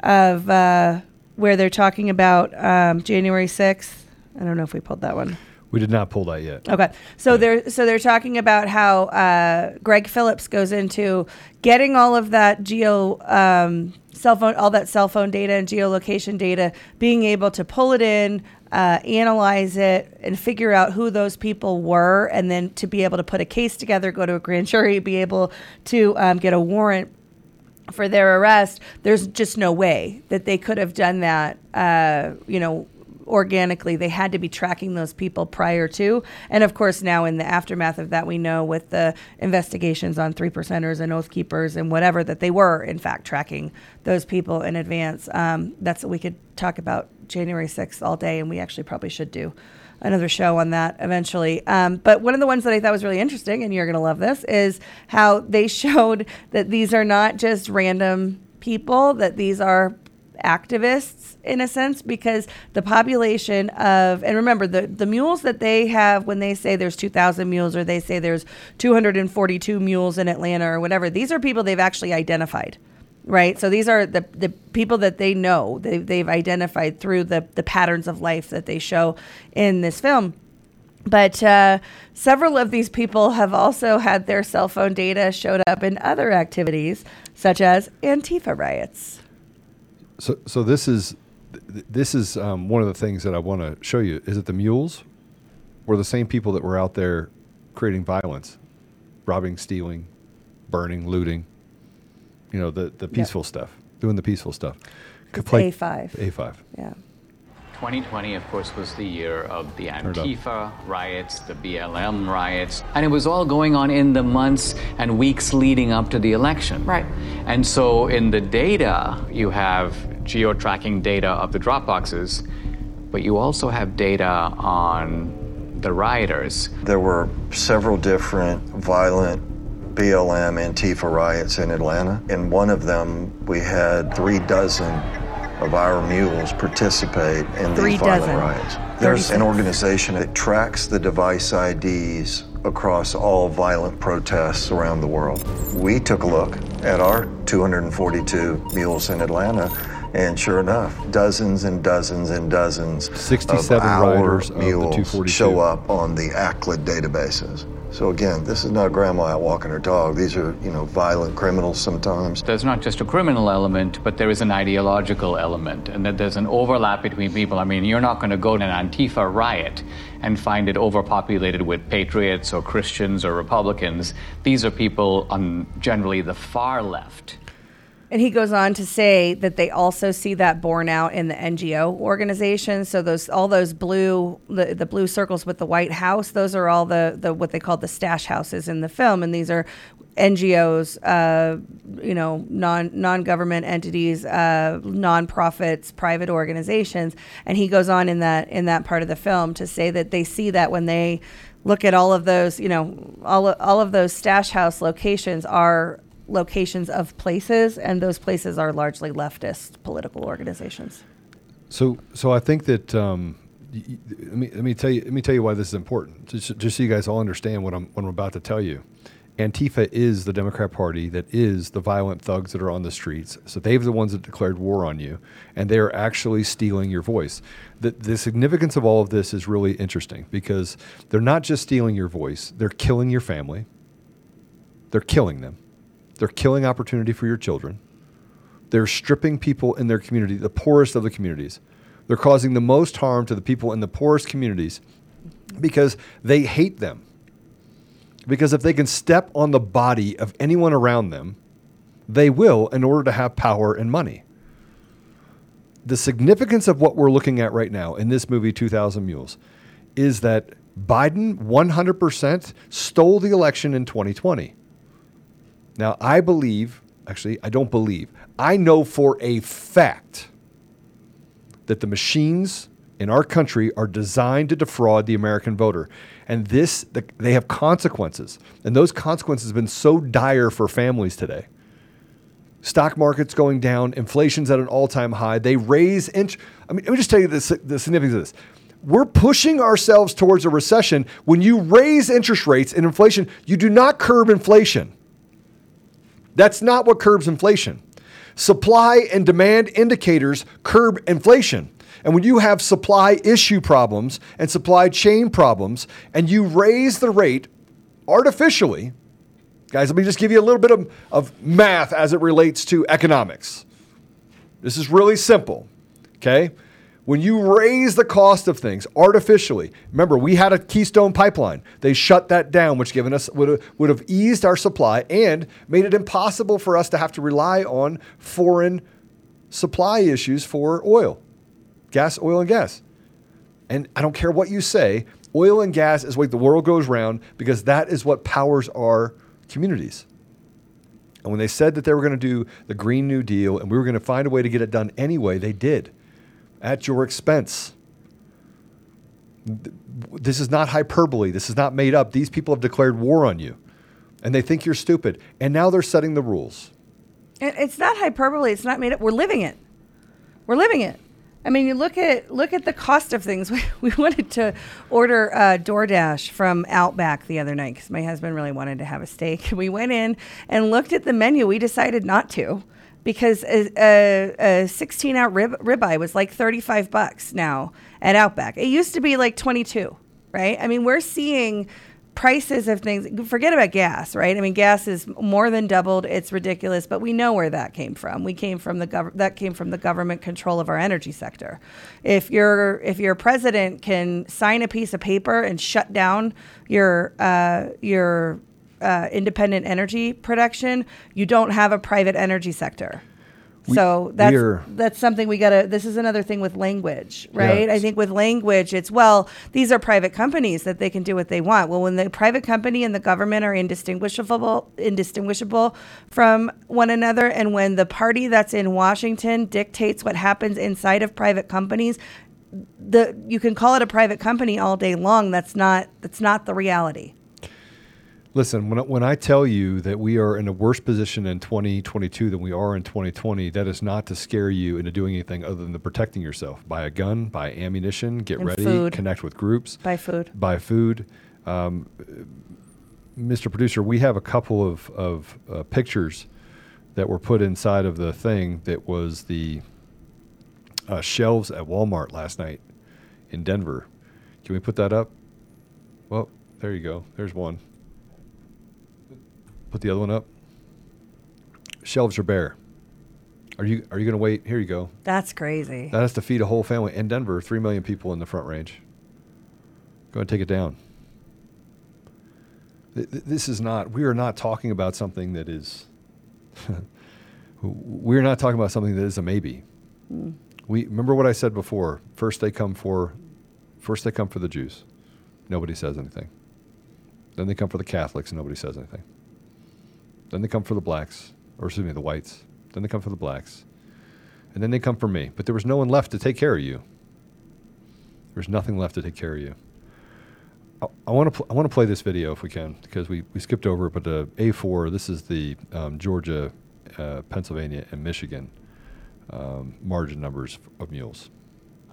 of uh, where they're talking about um, January 6th. I don't know if we pulled that one. We did not pull that yet. Okay, so they're so they're talking about how uh, Greg Phillips goes into getting all of that geo um, cell phone, all that cell phone data and geolocation data, being able to pull it in, uh, analyze it, and figure out who those people were, and then to be able to put a case together, go to a grand jury, be able to um, get a warrant for their arrest, there's just no way that they could have done that, uh, you know, organically. They had to be tracking those people prior to. And of course, now in the aftermath of that, we know with the investigations on three percenters and oath keepers and whatever that they were, in fact, tracking those people in advance. Um, that's we could talk about January 6th all day, and we actually probably should do another show on that eventually. Um, but one of the ones that I thought was really interesting, and you're going to love this, is how they showed that these are not just random people, that these are activists in a sense because the population of and remember the the mules that they have when they say there's 2000 mules or they say there's 242 mules in Atlanta or whatever these are people they've actually identified right? So these are the the people that they know they, they've identified through the the patterns of life that they show in this film. But uh, several of these people have also had their cell phone data showed up in other activities such as antifa riots. So, so this is th- this is um, one of the things that I want to show you. Is it the mules, or the same people that were out there creating violence, robbing, stealing, burning, looting? You know, the the peaceful stuff, doing the peaceful stuff. Could It's A5. A5. yeah 2020, of course, was the year of the. Antifa riots, the BLM riots, and it was all going on in the months and weeks leading up to the election. Right. And so in the data, you have geo-tracking data of the drop boxes, but you also have data on the rioters. There were several different violent BLM Antifa riots in Atlanta. In one of them, we had three dozen of our mules participate in Three these violent dozen. riots. There's an organization that tracks the device IDs across all violent protests around the world. We took a look at our 242 mules in Atlanta, and sure enough, dozens and dozens and dozens 67 of our riders of the mules 242. show up on the ACLED databases. So again, this is not grandma out walking her dog. These are, you know, violent criminals sometimes. There's not just a criminal element, but there is an ideological element, and that there's an overlap between people. I mean, you're not going to go to an Antifa riot and find it overpopulated with patriots or Christians or Republicans. These are people on generally the far left. And he goes on to say that they also see that borne out in the NGO organizations. So those all those blue the, the blue circles with the white house, those are all the, the what they call the stash houses in the film. And these are NGOs, uh, you know, non non government entities, uh, nonprofits, private organizations, and he goes on in that in that part of the film to say that they see that when they look at all of those, you know, all all of those stash house locations are locations of places, and those places are largely leftist political organizations. So, so I think that um, y- let me let me tell you let me tell you why this is important. Just, just so you guys all understand what I'm what I'm about to tell you. Antifa is the Democrat Party that is the violent thugs that are on the streets. So they're the ones that declared war on you, and they are actually stealing your voice. The, the significance of all of this is really interesting because they're not just stealing your voice; they're killing your family. They're killing them. They're killing opportunity for your children. They're stripping people in their community, the poorest of the communities. They're causing the most harm to the people in the poorest communities because they hate them. Because if they can step on the body of anyone around them, they will in order to have power and money. The significance of what we're looking at right now in this movie, 2000 Mules, is that Biden 100% stole the election in 2020. Now, I believe, actually, I don't believe, I know for a fact that the machines in our country are designed to defraud the American voter. And this, the, they have consequences. And those consequences have been so dire for families today. Stock market's going down, inflation's at an all time high. They raise int- I mean, let me just tell you this, the significance of this. We're pushing ourselves towards a recession. When you raise interest rates and inflation, you do not curb inflation. That's not what curbs inflation. Supply and demand indicators curb inflation. And when you have supply issue problems and supply chain problems, and you raise the rate artificially, guys, let me just give you a little bit of, of math as it relates to economics. This is really simple, okay? When you raise the cost of things artificially, remember we had a Keystone pipeline. They shut that down, which given us would have, would have eased our supply and made it impossible for us to have to rely on foreign supply issues for oil, gas, oil, and gas. And I don't care what you say, oil and gas is what the world goes round because that is what powers our communities. And when they said that they were going to do the Green New Deal and we were going to find a way to get it done anyway, they did at your expense. This is not hyperbole. This is not made up. These people have declared war on you and they think you're stupid. And now they're setting the rules. It's not hyperbole. It's not made up. We're living it. We're living it. I mean, you look at look at the cost of things. We, we wanted to order uh, DoorDash from Outback the other night because my husband really wanted to have a steak. We went in and looked at the menu. We decided not to because a, a, a 16 ounce rib, ribeye was like 35 bucks now at Outback. It used to be like 22, right? I mean, we're seeing prices of things. Forget about gas, right? I mean, gas is more than doubled. It's ridiculous, but we know where that came from. We came from the gov- that came from the government control of our energy sector. If your if your president can sign a piece of paper and shut down your uh, your uh, independent energy production, you don't have a private energy sector. We- so that's that's something we gotta. This is another thing with language, right? Yeah. I think with language, it's well, these are private companies that they can do what they want. Well, when the private company and the government are indistinguishable, indistinguishable from one another, and when the party that's in Washington dictates what happens inside of private companies, the you can call it a private company all day long. That's not that's not the reality. Listen, when I, when I tell you that we are in a worse position in 2022 than we are in 2020, that is not to scare you into doing anything other than protecting yourself. Buy a gun, buy ammunition, get And ready, food. connect with groups, Buy food. buy food. Um, Mr. Producer, we have a couple of, of uh, pictures that were put inside of the thing that was the uh, shelves at Walmart last night in Denver. Can we put that up? Well, there you go. There's one. Put the other one up. Shelves are bare. Are you are you going to wait? Here you go. That's crazy. That has to feed a whole family in Denver. Three million people in the Front Range. Go ahead and take it down. Th- th- This is not. We are not talking about something that is. We're not talking about something that is a maybe. Mm. We remember what I said before. First they come for, first they come for the Jews. Nobody says anything. Then they come for the Catholics, and nobody says anything. Then they come for the blacks, or excuse me, the whites. Then they come for the blacks, and then they come for me. But there was no one left to take care of you. There's nothing left to take care of you. I want to I want to play this video if we can because we, we skipped over it. But uh, A4, this is the um, Georgia, uh, Pennsylvania, and Michigan um, margin numbers of mules.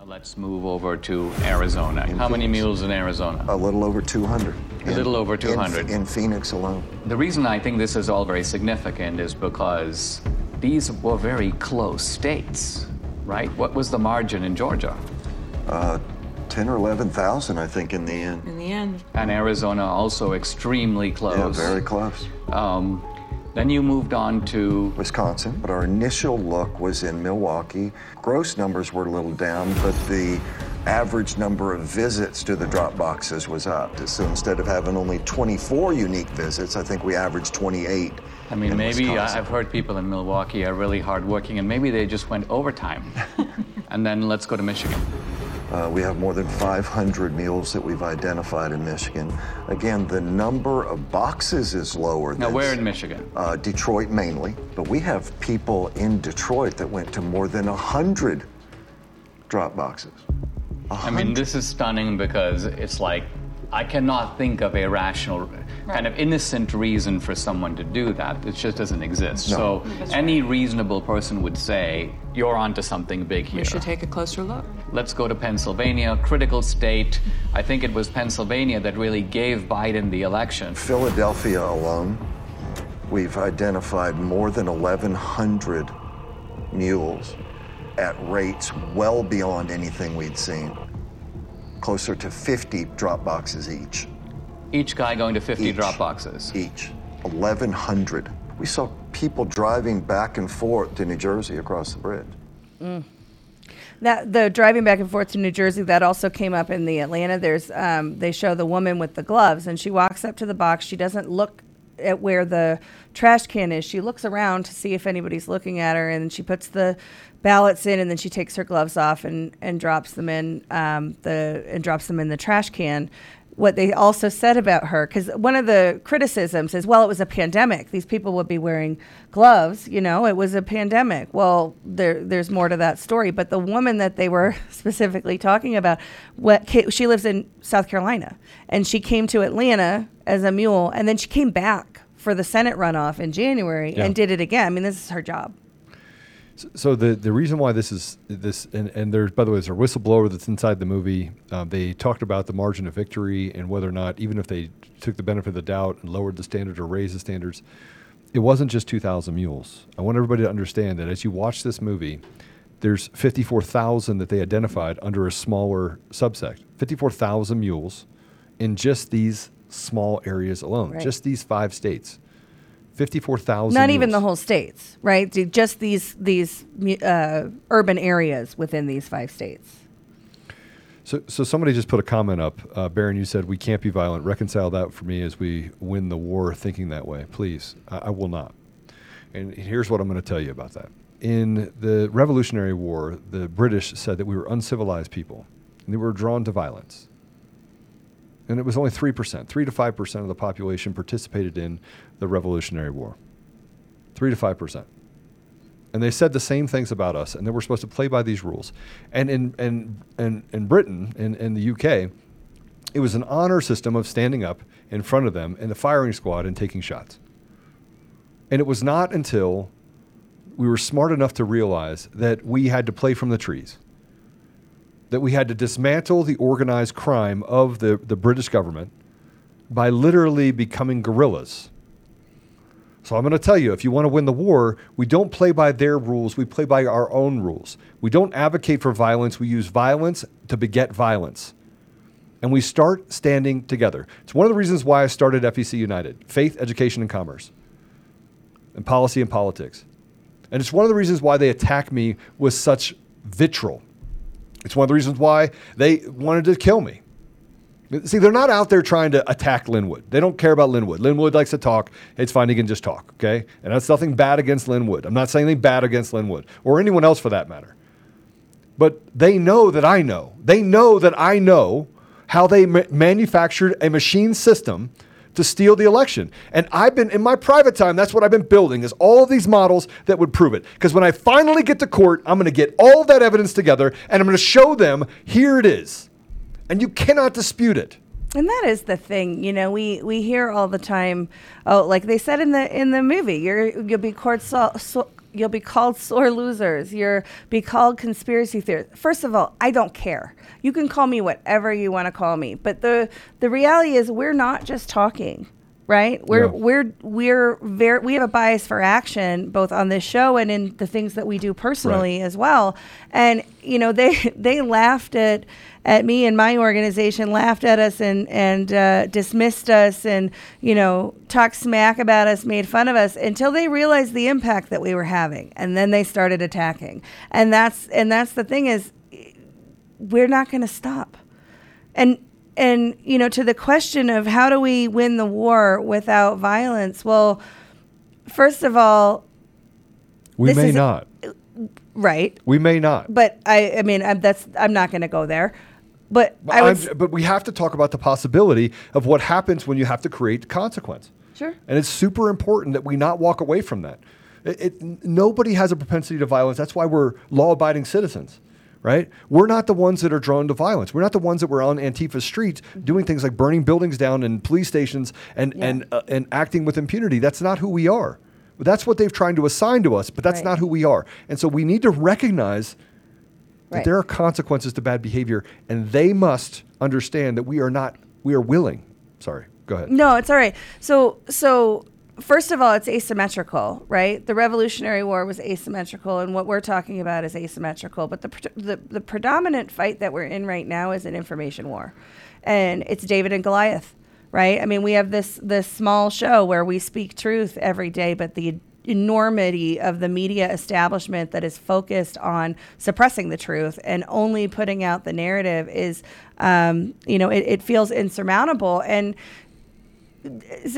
Let's move over to Arizona. How many mules in Arizona? A little over 200. A little over In- 200. In, Phoenix alone. The reason I think this is all very significant is because these were very close states, right? What was the margin in Georgia? Uh, 10 or 11,000, I think, in the end. In the end. And Arizona also extremely close. Yeah, very close. Um, then you moved on to Wisconsin, but our initial look was in Milwaukee. Gross numbers were a little down, but the average number of visits to the drop boxes was up. So instead of having only 24 unique visits, I think we averaged 28. I mean, maybe uh, Wisconsin. I've heard people in Milwaukee are really hardworking, and maybe they just went overtime. and then let's go to Michigan. Uh, we have more than 500 mules that we've identified in Michigan. Again, the number of boxes is lower. Now, where in Michigan? Uh, Detroit mainly, but we have people in Detroit that went to more than 100 drop boxes. I mean, this is stunning because it's like I cannot think of a rational, kind of innocent reason for someone to do that. It just doesn't exist. No. So That's any reasonable person would say you're onto something big here. We should take a closer look. Let's go to Pennsylvania, critical state. I think it was Pennsylvania that really gave Biden the election. Philadelphia alone, we've identified more than 1,100 mules at rates well beyond anything we'd seen. Closer to 50 drop boxes each. Each guy going to 50 Each. drop boxes. Each. 1,100. We saw people driving back and forth to New Jersey across the bridge. Mm. That the driving back and forth to New Jersey that also came up in the Atlanta. There's um, they show the woman with the gloves and she walks up to the box. She doesn't look at where the trash can is. She looks around to see if anybody's looking at her, and she puts the ballots in, and then she takes her gloves off and and drops them in um, the and drops them in the trash can. What they also said about her, because one of the criticisms is, well, it was a pandemic. These people would be wearing gloves. You know, it was a pandemic. Well, there there's more to that story. But the woman that they were specifically talking about, what she lives in South Carolina, and she came to Atlanta as a mule, and then she came back for the Senate runoff in January Yeah. and did it again. I mean, this is her job. So, so the the reason why this is this and and there's by the way there's a whistleblower that's inside the movie. Um, they talked about the margin of victory and whether or not even if they took the benefit of the doubt and lowered the standard or raised the standards, it wasn't just 2,000 mules. I want everybody to understand that as you watch this movie, there's 54,000 that they identified under a smaller subsect. 54,000 mules in just these small areas alone, Right. just these five states. 54,000. Not even the whole states, right? Just these these uh, urban areas within these five states. So, so somebody just put a comment up. Uh, Baron, you said we can't be violent. Reconcile that for me as we win the war thinking that way, please. I, I will not. And here's what I'm going to tell you about that. In the Revolutionary War, the British said that we were uncivilized people, and they were drawn to violence. And it was only three percent, three to five percent of the population participated in the Revolutionary War. Three to five percent and they said the same things about us, and they were supposed to play by these rules. And in in in, in Britain, in, in the UK, it was an honor system of standing up in front of them in the firing squad and taking shots. And it was not until we were smart enough to realize that we had to play from the trees, that we had to dismantle the organized crime of the, the British government by literally becoming guerrillas. So I'm going to tell you if you want to win the war, we don't play by their rules, we play by our own rules. We don't advocate for violence, we use violence to beget violence. And we start standing together. It's one of the reasons why I started FEC United faith, education, and commerce, and policy and politics. And it's one of the reasons why they attack me with such vitriol. It's one of the reasons why they wanted to kill me. See, they're not out there trying to attack Lin Wood. They don't care about Lin Wood. Linwood likes to talk. It's fine. He can just talk, okay? And that's nothing bad against Lin Wood. I'm not saying anything bad against Lin Wood or anyone else for that matter. But they know that I know. They know that I know how they ma- manufactured a machine system to steal the election. And I've been in my private time, that's what I've been building is all of these models that would prove it. Because when I finally get to court, I'm going to get all that evidence together and I'm going to show them here it is. And you cannot dispute it. And that is the thing, you know. We we hear all the time. Oh, like they said in the in the movie, you're you'll be court so, so, you'll be called sore losers. You'll be called conspiracy theorists. First of all, I don't care. You can call me whatever you want to call me, but the the reality is we're not just talking right? We're Yeah. we're we're very we have a bias for action both on this show and in the things that we do personally as well. And you know they they laughed at at me and my organization laughed at us and and uh, dismissed us and you know talked smack about us, made fun of us until they realized the impact that we were having, and then they started attacking. And that's and that's the thing is we're not going to stop. And and you know to the question of how do we win the war without violence? Well, first of all, We may not. right. We may not. But I I mean I'm, that's I'm not going to go there. But I I'm- but we have to talk about the possibility of what happens when you have to create consequence. Sure. And it's super important that we not walk away from that. It, it, nobody has a propensity to violence. That's why we're law abiding citizens, right? We're not the ones that are drawn to violence. We're not the ones that were on Antifa streets Mm-hmm. doing things like burning buildings down and police stations and, and, uh, and acting with impunity. That's not who we are. That's what they've tried to assign to us, but that's Right. not who we are. And so we need to recognize that Right. there are consequences to bad behavior, and they must understand that we are not, we are willing. Sorry, go ahead. No, it's all right. So, so first of all, it's asymmetrical, right? The Revolutionary War was asymmetrical, and what we're talking about is asymmetrical. But the pre- the, the predominant fight that we're in right now is an information war, and it's David and Goliath, right? I mean, we have this this small show where we speak truth every day, but the enormity of the media establishment that is focused on suppressing the truth and only putting out the narrative is, um, you know, it, it feels insurmountable. And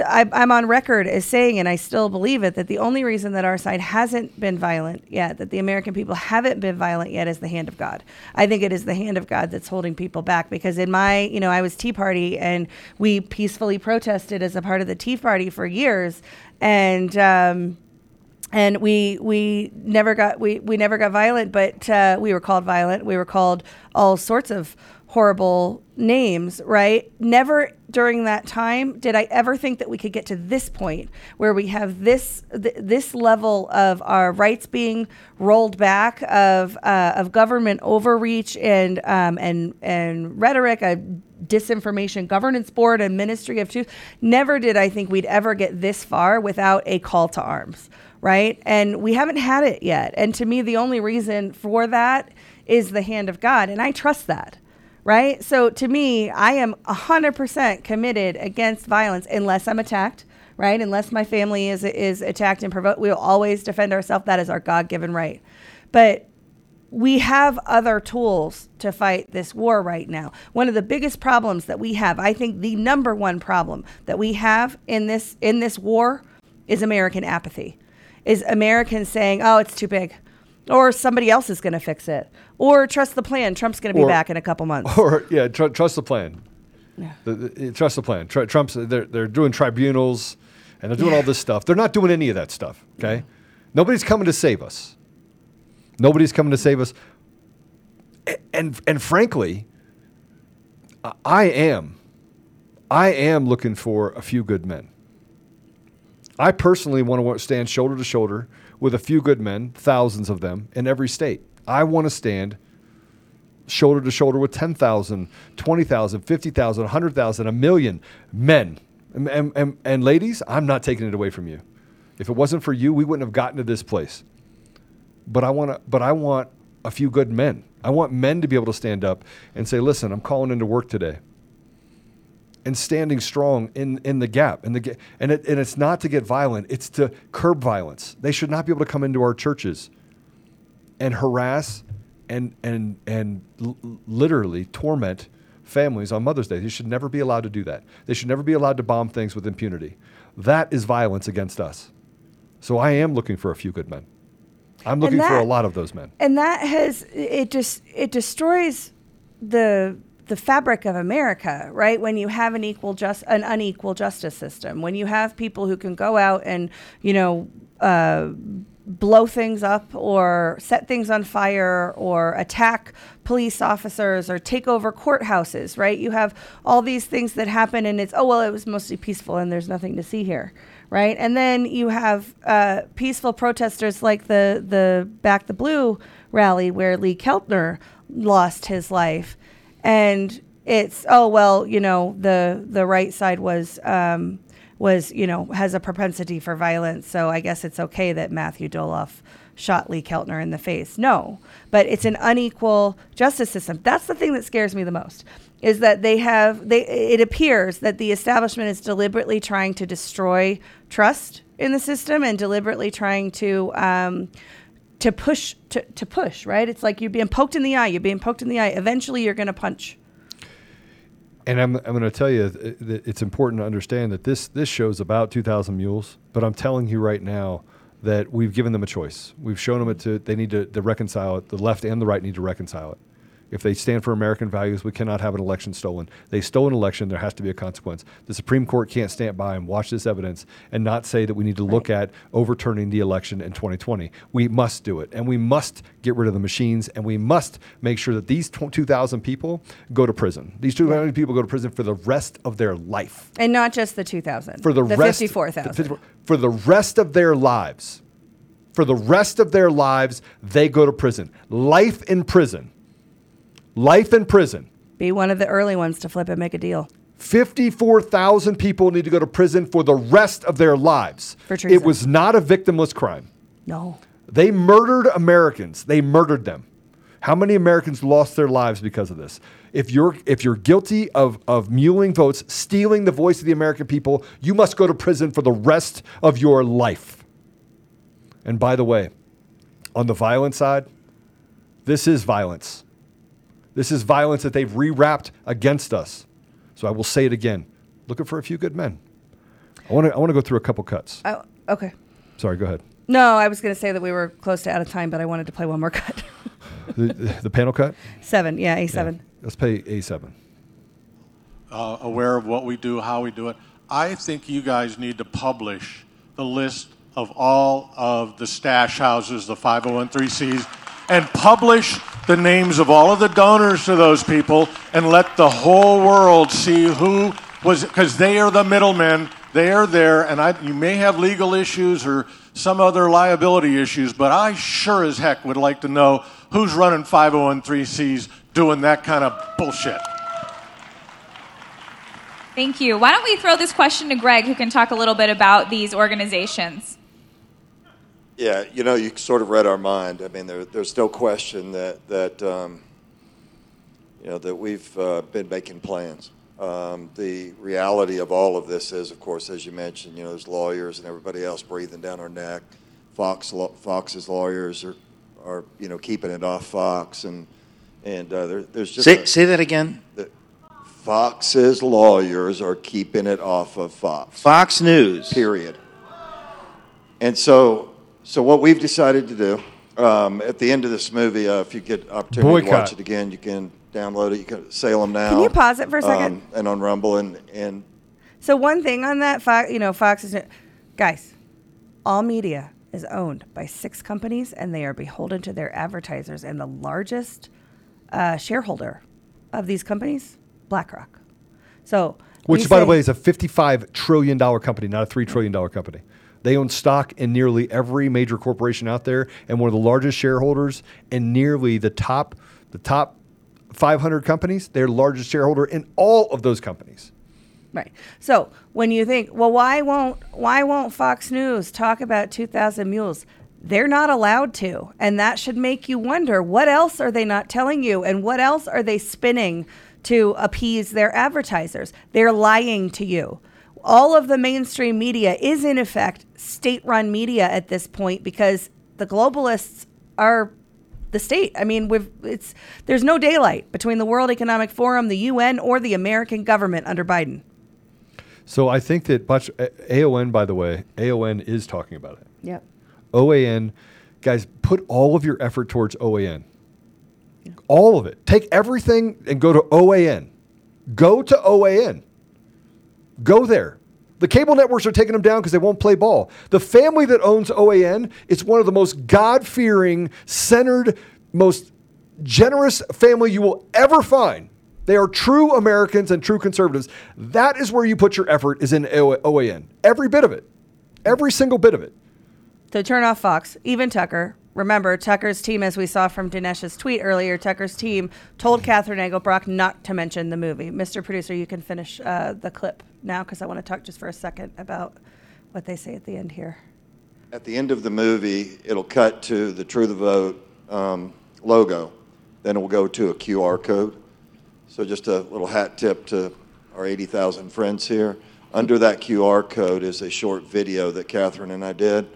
I, I'm on record as saying, and I still believe it, that the only reason that our side hasn't been violent yet, that the American people haven't been violent yet, is the hand of God. I think it is the hand of God that's holding people back. Because in my, you know, I was Tea Party, and we peacefully protested as a part of the Tea Party for years, and. Um, and we we never got we, we never got violent, but uh, we were called violent. We were called all sorts of horrible names, right? Never during that time did I ever think that we could get to this point where we have this th- this level of our rights being rolled back, of uh, of government overreach and um, and and rhetoric, a disinformation governance board, and ministry of truth. Never did I think we'd ever get this far without a call to arms right? And we haven't had it yet. And to me, the only reason for that is the hand of God. And I trust that, right? So to me, I am 100% committed against violence unless I'm attacked, right? Unless my family is, is attacked and provoked. We will always defend ourselves. That is our God given right. But we have other tools to fight this war right now. One of the biggest problems that we have, I think the number one problem that we have in this in this war is American apathy is Americans saying, "Oh, it's too big," or somebody else is going to fix it, or trust the plan. Trump's going to be Or- back in a couple months. Or yeah, tr- trust the plan. The- the- eh, trust the plan. Tr- Trump's they're they're doing tribunals, and they're doing all this stuff. They're not doing any of that stuff. Okay, nobody's coming to save us. Nobody's coming to save us. A- And and frankly, I am, I am looking for a few good men. I personally want to stand shoulder to shoulder with a few good men, thousands of them in every state. I want to stand shoulder to shoulder with 10,000, 20,000, 50,000, 100,000, a million men. And, and, and, ladies, I'm not taking it away from you. If it wasn't for you, we wouldn't have gotten to this place. But I want to, but I want a few good men. I want men to be able to stand up and say, "Listen, I'm calling into work today." And standing strong in, in the gap, in the and it, and it's not to get violent; it's to curb violence. They should not be able to come into our churches and harass and and and literally torment families on Mother's Day. They should never be allowed to do that. They should never be allowed to bomb things with impunity. That is violence against us. So I am looking for a few good men. I'm looking for a lot of those men. and that has it just it destroys the the fabric of America, right? When you have an equal just an unequal justice system, when you have people who can go out and you know uh, blow things up or set things on fire or attack police officers or take over courthouses, right? You have all these things that happen, and it's oh well, it was mostly peaceful, and there's nothing to see here, right? And then you have uh, peaceful protesters like the the Back the Blue rally where Lee Keltner lost his life, and it's oh well, you know the the right side was. Um, was you know has a propensity for violence, so I guess it's okay that Matthew Dolloff shot Lee Keltner in the face. No, but it's an unequal justice system. That's the thing that scares me the most. Is that they have they it appears that the establishment is deliberately trying to destroy trust in the system and deliberately trying to um, to push to, to push right. It's like you're being poked in the eye. You're being poked in the eye. Eventually, you're going to punch. And I'm, I'm going to tell you uh, that it's important to understand that this this show's about 2,000 mules, but I'm telling you right now that we've given them a choice. We've shown them it to they need to, to reconcile it. The left and the right need to reconcile it. If they stand for American values, we cannot have an election stolen. They stole an election, there has to be a consequence. The Supreme Court can't stand by and watch this evidence and not say that we need to look at overturning the election in 2020. We must do it. And we must get rid of the machines and we must make sure that these tw- 2,000 people go to prison. These 2,000 people go to prison for the rest of their life. And not just the 2,000. For the, rest fifty-four the thousand. 54 for the rest of their lives. For the rest of their lives, they go to prison. Life in prison. Life in prison. Be one of the early ones to flip and make a deal. 54,000 people need to go to prison for the rest of their lives. For treason. It was not a victimless crime. No. They murdered Americans. They murdered them. How many Americans lost their lives because of this? If you're if you're guilty of of muling votes, stealing the voice of the American people, you must go to prison for the rest of your life. And by the way, on the violent side, this is violence. This is violence that they've rewrapped against us. So I will say it again. Looking for a few good men. I want to I want to go through a couple cuts. Oh, okay. Sorry, go ahead. No, I was going to say that we were close to out of time, but I wanted to play one more cut. the, the panel cut? Seven, yeah, A7. Let's play A7. uh, aware of what we do, how we do it. I think you guys need to publish the list of all of the stash houses, the 501c, and publish the names of all of the donors to those people and let the whole world see who was, because they are the middlemen. They are there, and I, you may have legal issues or some other liability issues, but I sure as heck would like to know who's running 501c's doing that kind of bullshit. Thank you. Why don't we throw this question to Greg, who can talk a little bit about these organizations? Yeah, you know, you sort of read our mind. I mean, there, there's no question that that um, you know that we've uh, been making plans. Um, the reality of all of this is, of course, as you mentioned, you know, there's lawyers and everybody else breathing down our neck. Fox, Fox's lawyers are, are, you know, keeping it off Fox, and and uh, there, there's just Say, a- say that again. the- Fox's lawyers are keeping it off of Fox. Fox News. Period. And so, so what we've decided to do um, at the end of this movie, uh, if you get opportunity to Boycott. watch it again, you can download it. You can Salem now. Can you pause it for a second? Um, and on Rumble and and So one thing on that, Fox, you know, Fox is, guys, all media is owned by six companies, and they are beholden to their advertisers. And the largest uh, shareholder of these companies, BlackRock. So, Which, we by the say- way, is a $55 trillion company, not a $3 trillion company. They own stock in nearly every major corporation out there and one of the largest shareholders in nearly the top, the top 500 companies. They're the largest shareholder in all of those companies. Right. So when you think, well, why won't why won't Fox News talk about 2,000 mules? They're not allowed to, and that should make you wonder what else are they not telling you, and what else are they spinning to appease their advertisers? They're lying to you. All of the mainstream media is in effect state-run media at this point because the globalists are the state. I mean, we've it's there's no daylight between the World Economic Forum, the UN, or the American government under Biden. So I think that Butch, A- AON, by the way, AON is talking about it. Yep. OAN, guys, put all of your effort towards OAN. All of it. Take everything and go to OAN. Go to OAN. Go there. The cable networks are taking them down because they won't play ball. The family that owns OAN, it's one of the most God fearing, centered, most generous family you will ever find. They are true Americans and true conservatives. That is where you put your effort is in OAN. Every bit of it. Every single bit of it. So turn off Fox, even Tucker. Remember, Tucker's team, as we saw from Dinesh's tweet earlier, Tucker's team told Catherine Engelbrecht not to mention the movie. Mr. Producer, you can finish uh, the clip now because I want to talk just for a second about what they say at the end here. At the end of the movie, it'll cut to the True the Vote um, logo. Then it will go to a QR code. So just a little hat tip to our 80,000 friends here. Under that QR code is a short video that Catherine and I did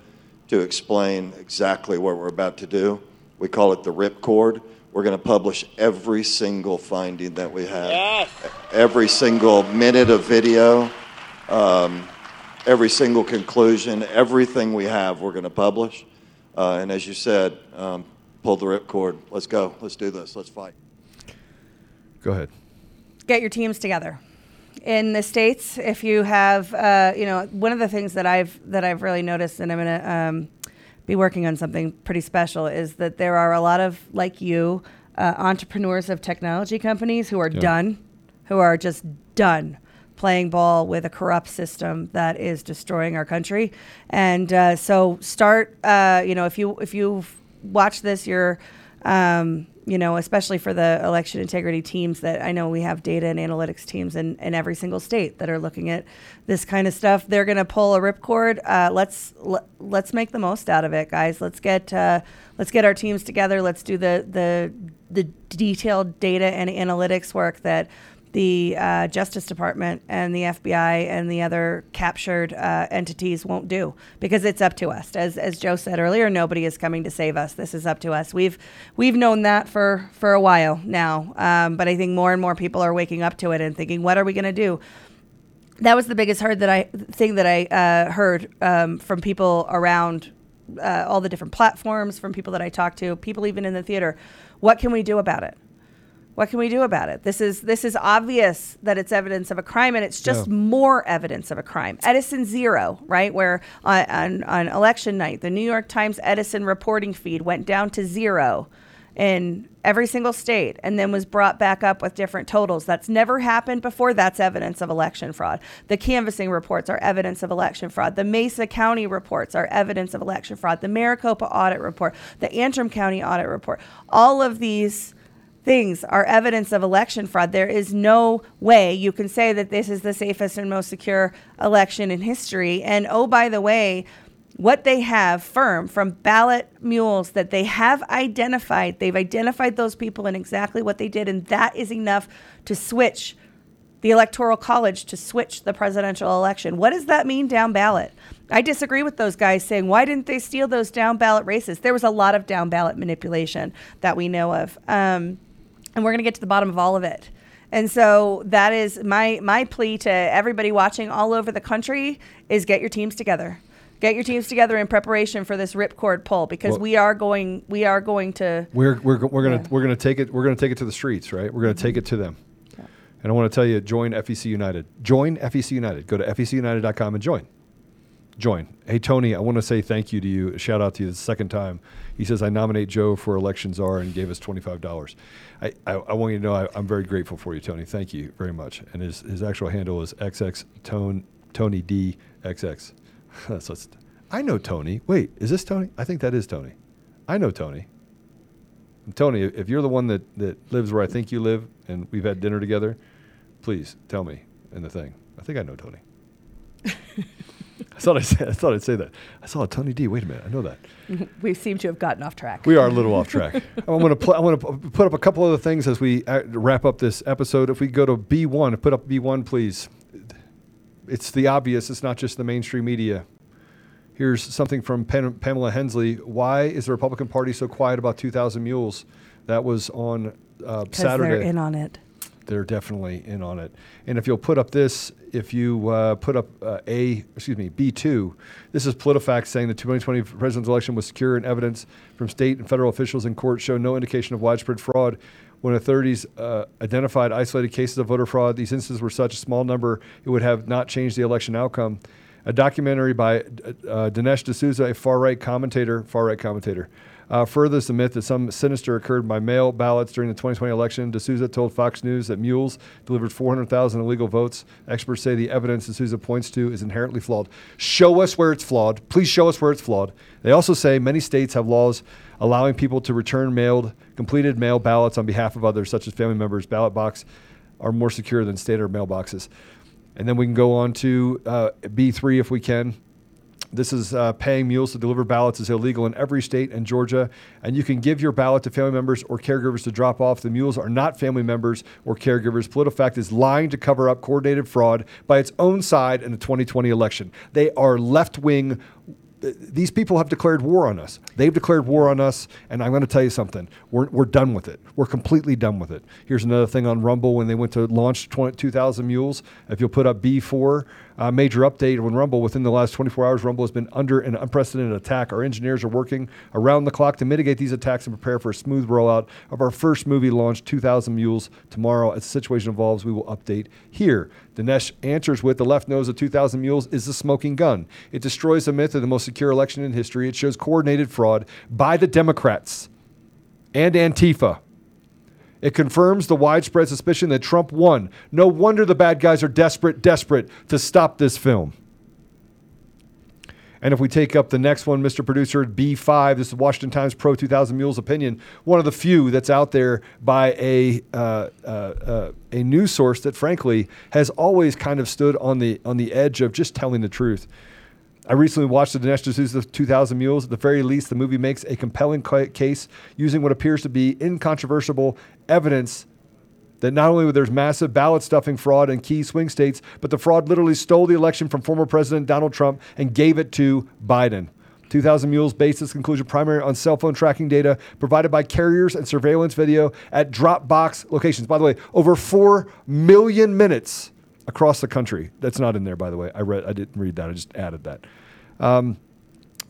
to explain exactly what we're about to do. We call it the ripcord. We're going to publish every single finding that we have, every single minute of video, um, every single conclusion, everything we have, we're going to publish. Uh, and as you said, um, pull the ripcord. Let's go. Let's do this. Let's fight. Go ahead. get your teams together. In the states, if you have, uh, you know, one of the things that I've that I've really noticed, and I'm going to um, be working on something pretty special, is that there are a lot of like you uh, entrepreneurs of technology companies who are Yeah. done, who are just done playing ball with a corrupt system that is destroying our country. And uh, so, start. Uh, you know, if you if you watch this, you're um, you know, especially for the election integrity teams that I know we have data and analytics teams in, in every single state that are looking at this kind of stuff. They're going to pull a ripcord. Uh, let's let, let's make the most out of it, guys. Let's get uh, let's get our teams together. Let's do the the the detailed data and analytics work that the uh, Justice Department and the FBI and the other captured uh, entities won't do because it's up to us. As, as Joe said earlier, nobody is coming to save us. This is up to us. We've we've known that for for a while now, um, but I think more and more people are waking up to it and thinking, what are we going to do? That was the biggest heard that I thing that I uh, heard um, from people around uh, all the different platforms, from people that I talked to, people even in the theater. What can we do about it? What can we do about it? This is this is obvious that it's evidence of a crime, and it's just Yeah. more evidence of a crime. Edison zero, right? Where on, on on election night, the New York Times Edison reporting feed went down to zero in every single state, and then was brought back up with different totals. That's never happened before. That's evidence of election fraud. The canvassing reports are evidence of election fraud. The Mesa County reports are evidence of election fraud. The Maricopa audit report, the Antrim County audit report, all of these things are evidence of election fraud. There is no way you can say that this is the safest and most secure election in history. And oh, by the way, what they have firm from ballot mules that they have identified, they've identified those people and exactly what they did. And that is enough to switch the electoral college to switch the presidential election. What does that mean down ballot? I disagree with those guys saying, why didn't they steal those down ballot races? There was a lot of down ballot manipulation that we know of. Um, and we're going to get to the bottom of all of it. And so that is my my plea to everybody watching all over the country is get your teams together. Get your teams together in preparation for this ripcord pull because Well- we are going we are going to We're we're we're gonna Yeah. we're gonna take it we're gonna take it to the streets, right? We're gonna take it to them. And I want to tell you, join FEC United. Join FEC United. Go to fecunited.com and join. Join. Hey Tony, I want to say thank you to you. Shout out to you the second time. He says I nominate Joe for election czar and gave us twenty five dollars. I, I, I want you to know I, I'm very grateful for you, Tony. Thank you very much. And his, his actual handle is XX Tone Tony D XX. it's, I know Tony. Wait, is this Tony? I think that is Tony. I know Tony. Tony, if you're the one that, that lives where I think you live and we've had dinner together, please tell me in the thing. I think I know Tony. I thought I said I thought I'd say that. I saw a Tony D. Wait a minute, I know that. we seem to have gotten off track. We are a little off track. I'm going to pl- I want to put up a couple other things as we uh, wrap up this episode. If we go to B1, put up B1, please. It's the obvious. It's not just the mainstream media. Here's something from Pam- Pamela Hensley. Why is the Republican Party so quiet about 2,000 mules? That was on uh, Saturday. they're in on it. They're definitely in on it. And if you'll put up this, if you uh, put up uh, A, excuse me, B2, this is PolitiFact saying the 2020 presidential election was secure and evidence from state and federal officials in court show no indication of widespread fraud. When authorities uh, identified isolated cases of voter fraud, these instances were such a small number it would have not changed the election outcome. A documentary by uh, Dinesh D'Souza, a far right commentator, far right commentator, uh, furthers the myth that some sinister occurred by mail ballots during the 2020 election. D'Souza told Fox News that mules delivered 400,000 illegal votes. Experts say the evidence D'Souza points to is inherently flawed. Show us where it's flawed. Please show us where it's flawed. They also say many states have laws allowing people to return mailed, completed mail ballots on behalf of others, such as family members. Ballot box are more secure than standard mailboxes. And then we can go on to uh, B3 if we can. This is uh, paying mules to deliver ballots is illegal in every state and Georgia, and you can give your ballot to family members or caregivers to drop off. The mules are not family members or caregivers. PolitiFact is lying to cover up coordinated fraud by its own side in the 2020 election. They are left wing. These people have declared war on us. They've declared war on us, and I'm going to tell you something. We're, we're done with it. We're completely done with it. Here's another thing on Rumble when they went to launch 20, 2,000 Mules. If you'll put up B4, uh, major update on Rumble. Within the last 24 hours, Rumble has been under an unprecedented attack. Our engineers are working around the clock to mitigate these attacks and prepare for a smooth rollout of our first movie launch, 2,000 Mules, tomorrow. As the situation evolves, we will update here. Dinesh answers with the left nose of 2,000 Mules is the smoking gun. It destroys the myth of the most secure election in history. It shows coordinated fraud by the Democrats and Antifa. It confirms the widespread suspicion that Trump won. No wonder the bad guys are desperate, desperate to stop this film. And if we take up the next one, Mr. Producer, B5, this is Washington Times Pro 2000 Mules opinion, one of the few that's out there by a uh, uh, uh, a news source that, frankly, has always kind of stood on the on the edge of just telling the truth. I recently watched the Dinesh D'Souza 2000 Mules. At the very least, the movie makes a compelling case using what appears to be incontrovertible evidence that not only there's massive ballot stuffing fraud in key swing states, but the fraud literally stole the election from former President Donald Trump and gave it to Biden. 2000 Mules based its conclusion primarily on cell phone tracking data provided by carriers and surveillance video at Dropbox locations. By the way, over 4 million minutes across the country. That's not in there, by the way. I read, I didn't read that. I just added that. Um,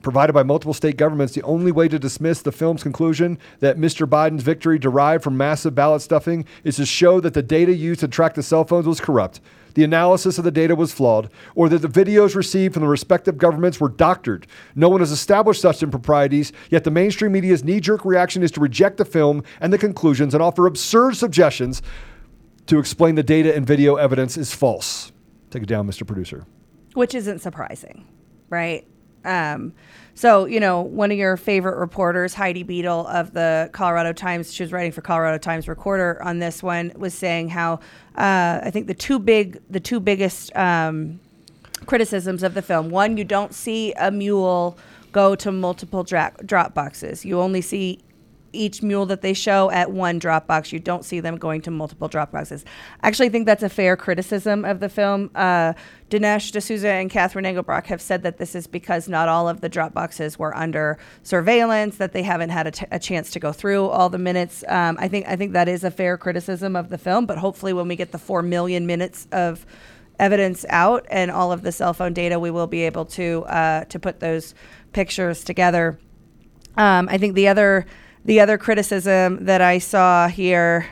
provided by multiple state governments, the only way to dismiss the film's conclusion that Mr. Biden's victory derived from massive ballot stuffing is to show that the data used to track the cell phones was corrupt, the analysis of the data was flawed, or that the videos received from the respective governments were doctored. No one has established such improprieties, yet the mainstream media's knee jerk reaction is to reject the film and the conclusions and offer absurd suggestions to explain the data and video evidence is false. Take it down, Mr. Producer. which isn't surprising, right? Um, so, you know, one of your favorite reporters, Heidi Beedle of the Colorado Times, she was writing for Colorado Times Recorder on this one, was saying how uh, I think the two big, the two biggest um, criticisms of the film: one, you don't see a mule go to multiple dra- drop boxes. You only see each mule that they show at one Dropbox. You don't see them going to multiple drop boxes. I actually think that's a fair criticism of the film. Uh, Dinesh D'Souza and Catherine Engelbrecht have said that this is because not all of the Dropboxes were under surveillance, that they haven't had a, t- a chance to go through all the minutes. Um, I think I think that is a fair criticism of the film. But hopefully, when we get the four million minutes of evidence out and all of the cell phone data, we will be able to uh, to put those pictures together. Um, I think the other the other criticism that I saw here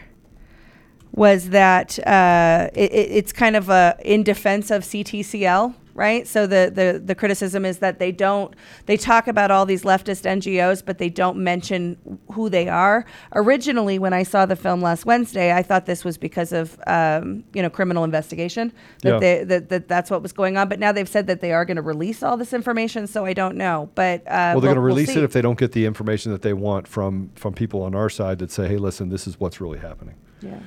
was that uh, it, it- it's kind of a in defense of CTCL, right? So the, the the criticism is that they don't they talk about all these leftist NGOs, but they don't mention who they are. Originally, when I saw the film last Wednesday, I thought this was because of um, you know criminal investigation that Yeah. they that, that that's what was going on. But now they've said that they are going to release all this information, so I don't know. But uh, well, they're we'll- going to we'll release see. it if they don't get the information that they want from from people on our side that say, "Hey, listen, this is what's really happening." Yeah.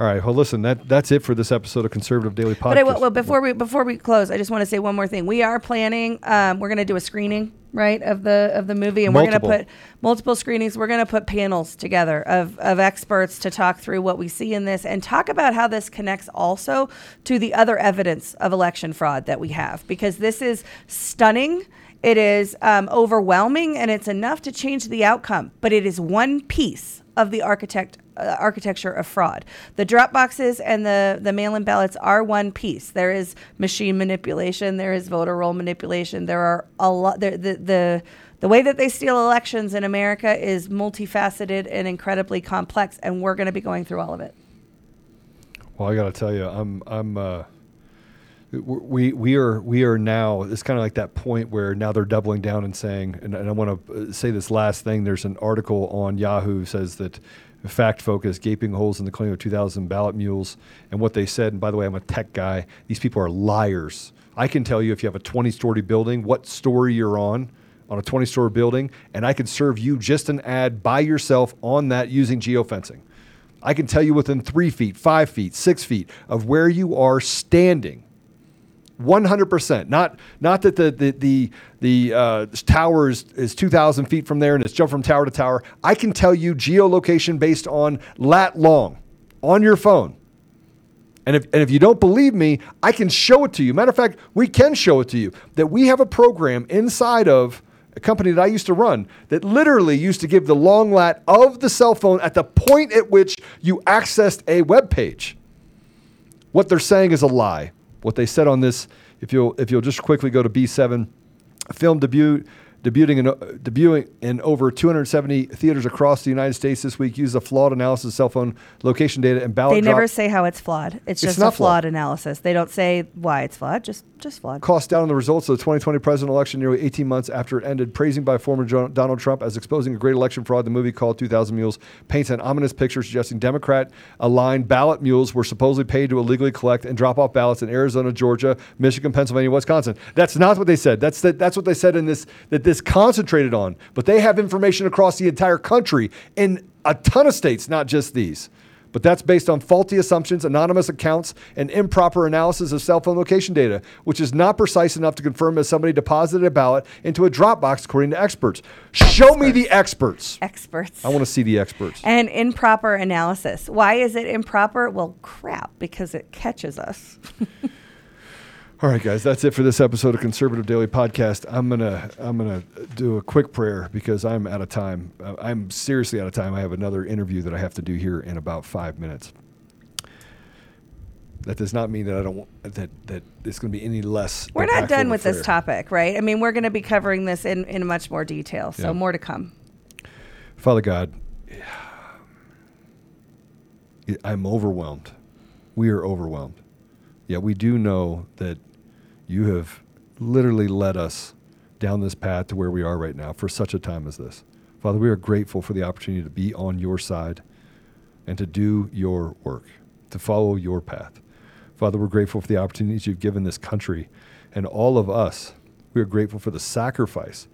All right. Well, listen, that that's it for this episode of Conservative Daily Podcast. But I, well, before we before we close, I just want to say one more thing. We are planning. Um, we're going to do a screening, right, of the of the movie, and Multiple. we're going to put multiple screenings. We're going to put panels together of of experts to talk through what we see in this and talk about how this connects also to the other evidence of election fraud that we have, because this is stunning. It is um, overwhelming and it's enough to change the outcome, but it is one piece of the architect uh, architecture of fraud. The drop boxes and the the mail-in ballots are one piece. There is machine manipulation. There is voter roll manipulation. There are a lot. The, the the the way that they steal elections in America is multifaceted and incredibly complex, and we're going to be going through all of it. Well, I got to tell you, I'm I'm uh, we we are we are now. It's kind of like that point where now they're doubling down and saying, and, and I want to say this last thing. There's an article on Yahoo says that fact focus gaping holes in the claim of 2,000 ballot mules and what they said. And by the way, I'm a tech guy. These people are liars. I can tell you if you have a 20 story building, what story you're on on a 20 story building, and I can serve you just an ad by yourself on that using geofencing. I can tell you within three feet, five feet, six feet of where you are standing 100%. Not not that the the the, the uh, tower is, is 2,000 feet from there and it's jumped from tower to tower. I can tell you geolocation based on lat long on your phone. And if, and if you don't believe me, I can show it to you. Matter of fact, we can show it to you that we have a program inside of a company that I used to run that literally used to give the long lat of the cell phone at the point at which you accessed a web page. What they're saying is a lie what they said on this, if you'll if you'll just quickly go to B7, film debut debuting in, uh, debuting in over 270 theaters across the United States this week, used a flawed analysis of cell phone location data and ballot. They drop. never say how it's flawed. It's, It's just a flawed flawed. analysis. They don't say why it's flawed. Just just flawed. Cost down on the results of the 2020 presidential election nearly 18 months after it ended, praising by former Donald Trump as exposing a great election fraud. The movie called 2000 Mules paints an ominous picture suggesting Democrat aligned ballot mules were supposedly paid to illegally collect and drop off ballots in Arizona, Georgia, Michigan, Pennsylvania, Wisconsin. That's not what they said. That's the, that's what they said in this that this concentrated on. But they have information across the entire country in a ton of states, not just these. But that's based on faulty assumptions, anonymous accounts, and improper analysis of cell phone location data, which is not precise enough to confirm if somebody deposited a ballot into a Dropbox, according to experts. Show me the experts. Experts. I want to see the experts. And improper analysis. Why is it improper? Well, crap, because it catches us. All right, guys, that's it for this episode of Conservative Daily Podcast. I'm gonna I'm gonna do a quick prayer because I'm out of time. Uh, I'm seriously out of time. I have another interview that I have to do here in about five minutes. That does not mean that I don't that that it's going to be any less. We're not done with this topic, right? I mean, we're going to be covering this in, in much more detail. So Yeah. more to come. Father God, I'm overwhelmed. We are overwhelmed. Yet we do know that you have literally led us down this path to where we are right now for such a time as this. Father, we are grateful for the opportunity to be on your side and to do your work, to follow your path. Father, we're grateful for the opportunities you've given this country and all of us. We are grateful for the sacrifice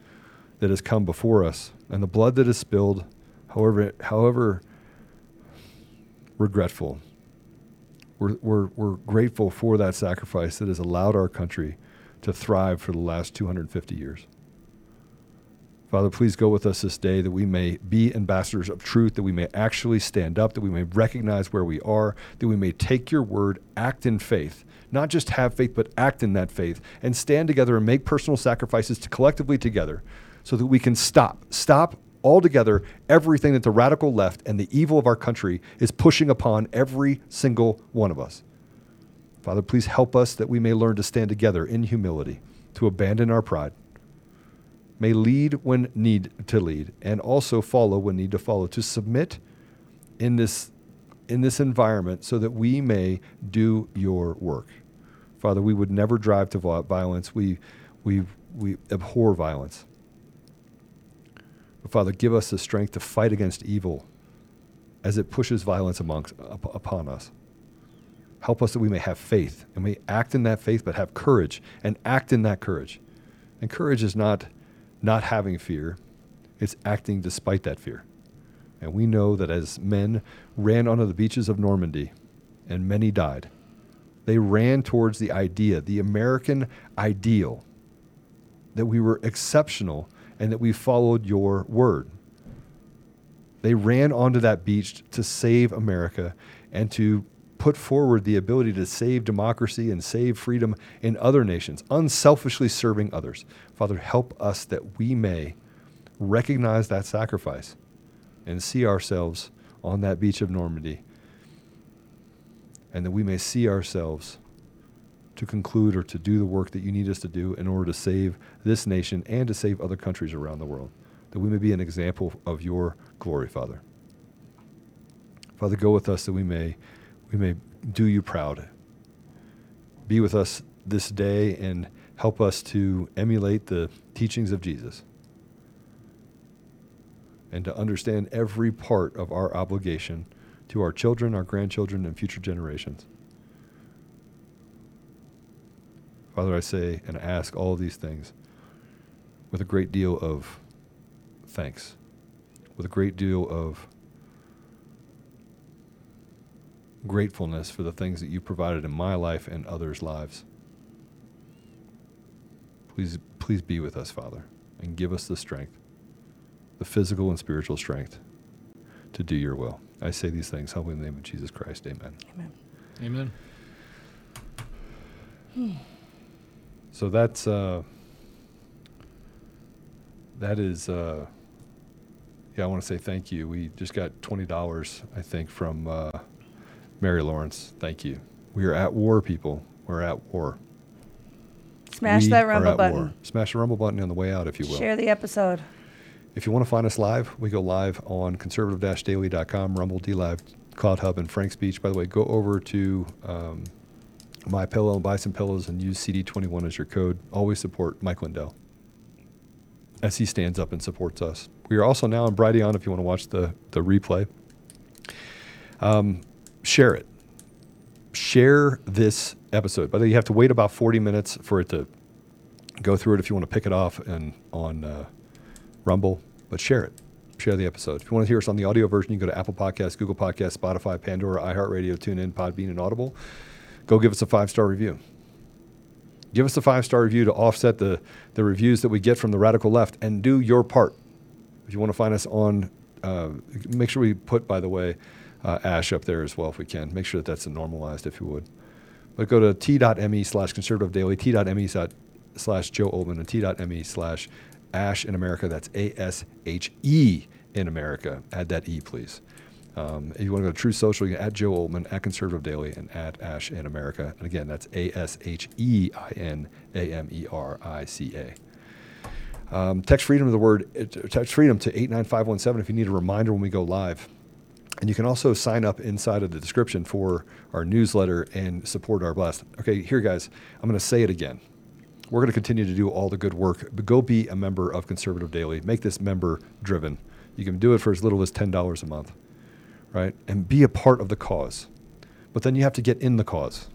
that has come before us and the blood that is spilled, however, however regretful. We're, we're, we're grateful for that sacrifice that has allowed our country to thrive for the last 250 years. Father, please go with us this day that we may be ambassadors of truth, that we may actually stand up, that we may recognize where we are, that we may take your word, act in faith, not just have faith, but act in that faith, and stand together and make personal sacrifices to collectively together so that we can stop, stop altogether everything that the radical left and the evil of our country is pushing upon every single one of us. Father, please help us that we may learn to stand together in humility, to abandon our pride, may lead when need to lead, and also follow when need to follow, to submit in this in this environment so that we may do your work. Father, we would never drive to violence. We we we abhor violence. But Father, give us the strength to fight against evil as it pushes violence amongst up, upon us. Help us that we may have faith and we act in that faith, but have courage and act in that courage. And courage is not not having fear, it's acting despite that fear. And we know that as men ran onto the beaches of Normandy and many died, they ran towards the idea, the American ideal, that we were exceptional and that we followed your word. They ran onto that beach to save America and to put forward the ability to save democracy and save freedom in other nations, unselfishly serving others. Father, help us that we may recognize that sacrifice and see ourselves on that beach of Normandy, and that we may see ourselves to conclude or to do the work that you need us to do in order to save this nation and to save other countries around the world, that we may be an example of your glory, Father. Father, go with us that we may we may do you proud. Be with us this day and help us to emulate the teachings of Jesus and to understand every part of our obligation to our children, our grandchildren, and future generations. Father, I say and ask all of these things with a great deal of thanks, with a great deal of gratefulness for the things that you provided in my life and others' lives. Please, please be with us, Father, and give us the strength, the physical and spiritual strength to do your will. I say these things, help in the name of Jesus Christ. Amen. Amen. Amen. Hmm. So that's uh, that is uh, yeah. I want to say thank you. We just got twenty dollars, I think, from uh, Mary Lawrence. Thank you. We are at war, people. We're at war. Smash We that rumble button. war. Smash the rumble button on the way out, if you will. Share the episode. If you want to find us live, we go live on conservative-daily.com, Rumble, D Live, Cloud Hub, and FrankSpeech. By the way, go over to um, My Pillow and buy some pillows and use CD21 as your code. Always support Mike Lindell as he stands up and supports us. We are also now on Brighteon if you want to watch the, the replay. Um, share it. Share this episode. Way, you have to wait about 40 minutes for it to go through it if you want to pick it off and on uh, Rumble, but share it. Share the episode. If you want to hear us on the audio version, you can go to Apple Podcasts, Google Podcasts, Spotify, Pandora, iHeartRadio, TuneIn, Podbean, and Audible. Go give us a five star review. Give us a five star review to offset the, the reviews that we get from the radical left and do your part. If you want to find us on, uh, make sure we put, by the way, uh, Ashe up there as well if we can. Make sure that that's normalized if you would. But go to t.me slash conservative daily, t.me slash Joe Oltmann, and t.me slash Ashe in America. That's A S H E in America. Add that E, please. Um, if you want to go to Truth Social, you can add Joe Oltmann, at Conservative Daily, and add Ashe in America. And again, that's A S H E I N A M E R I C A. Um, text freedom to the word text freedom to 89517 if you need a reminder when we go live. And you can also sign up inside of the description for our newsletter and support our blast. Okay, here, guys, I'm going to say it again. We're going to continue to do all the good work, but go be a member of Conservative Daily. Make this member driven. You can do it for as little as $10 a month, right? And be a part of the cause. But then you have to get in the cause.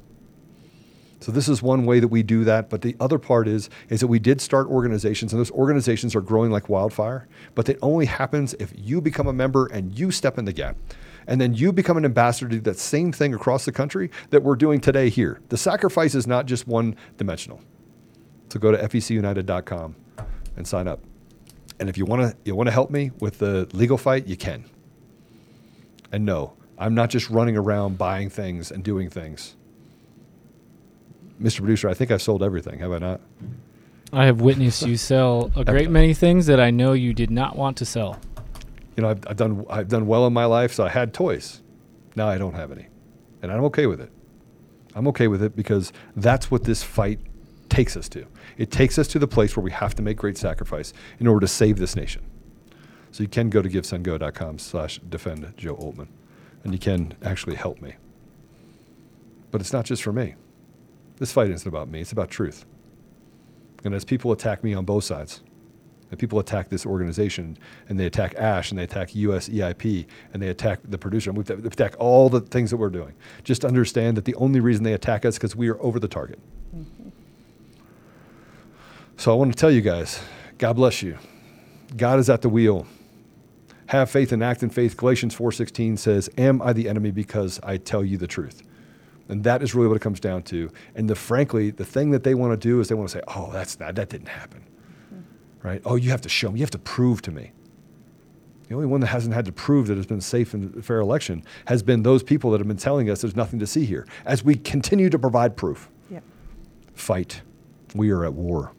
So this is one way that we do that. But the other part is is that we did start organizations, and those organizations are growing like wildfire. But it only happens if you become a member and you step in the gap. And then you become an ambassador to do that same thing across the country that we're doing today here. The sacrifice is not just one dimensional. So go to fecunited.com and sign up. And if you want to you want to help me with the legal fight, you can. And no, I'm not just running around buying things and doing things. Mr. Producer, I think I've sold everything, have I not? I have witnessed you sell a great many things that I know you did not want to sell. You know, I've, I've done I've done well in my life, so I had toys. Now I don't have any, and I'm okay with it. I'm okay with it because that's what this fight takes us to. It takes us to the place where we have to make great sacrifice in order to save this nation. So you can go to givesendgo.com slash defend Joe Oltmann, and you can actually help me. But it's not just for me. This fight isn't about me. It's about truth. And as people attack me on both sides, and people attack this organization, and they attack Ashe, and they attack US EIP, and they attack the producer, and we attack all the things that we're doing. Just understand that the only reason they attack us is because we are over the target. Mm-hmm. So I want to tell you guys, God bless you. God is at the wheel. Have faith and act in faith. Galatians 4:16 says, "Am I the enemy because I tell you the truth?" And that is really what it comes down to. And the frankly, the thing that they want to do is they want to say, "Oh, that's not that didn't happen." Right? Oh, you have to show me. You have to prove to me. The only one that hasn't had to prove that it's been safe and fair election has been those people that have been telling us there's nothing to see here. As we continue to provide proof, Yep. fight. We are at war.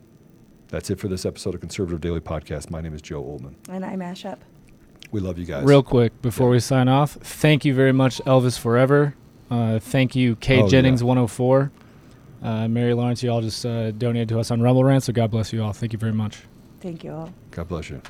That's it for this episode of Conservative Daily Podcast. My name is Joe Oltmann. And I mash up. We love you guys. Real quick before we sign off, thank you very much, Elvis Forever. Uh, thank you, Kate Oh, Jennings yeah. 104. Uh, Mary Lawrence, you all just uh, donated to us on Rumble Rant, so God bless you all. Thank you very much. Thank you all. God bless you.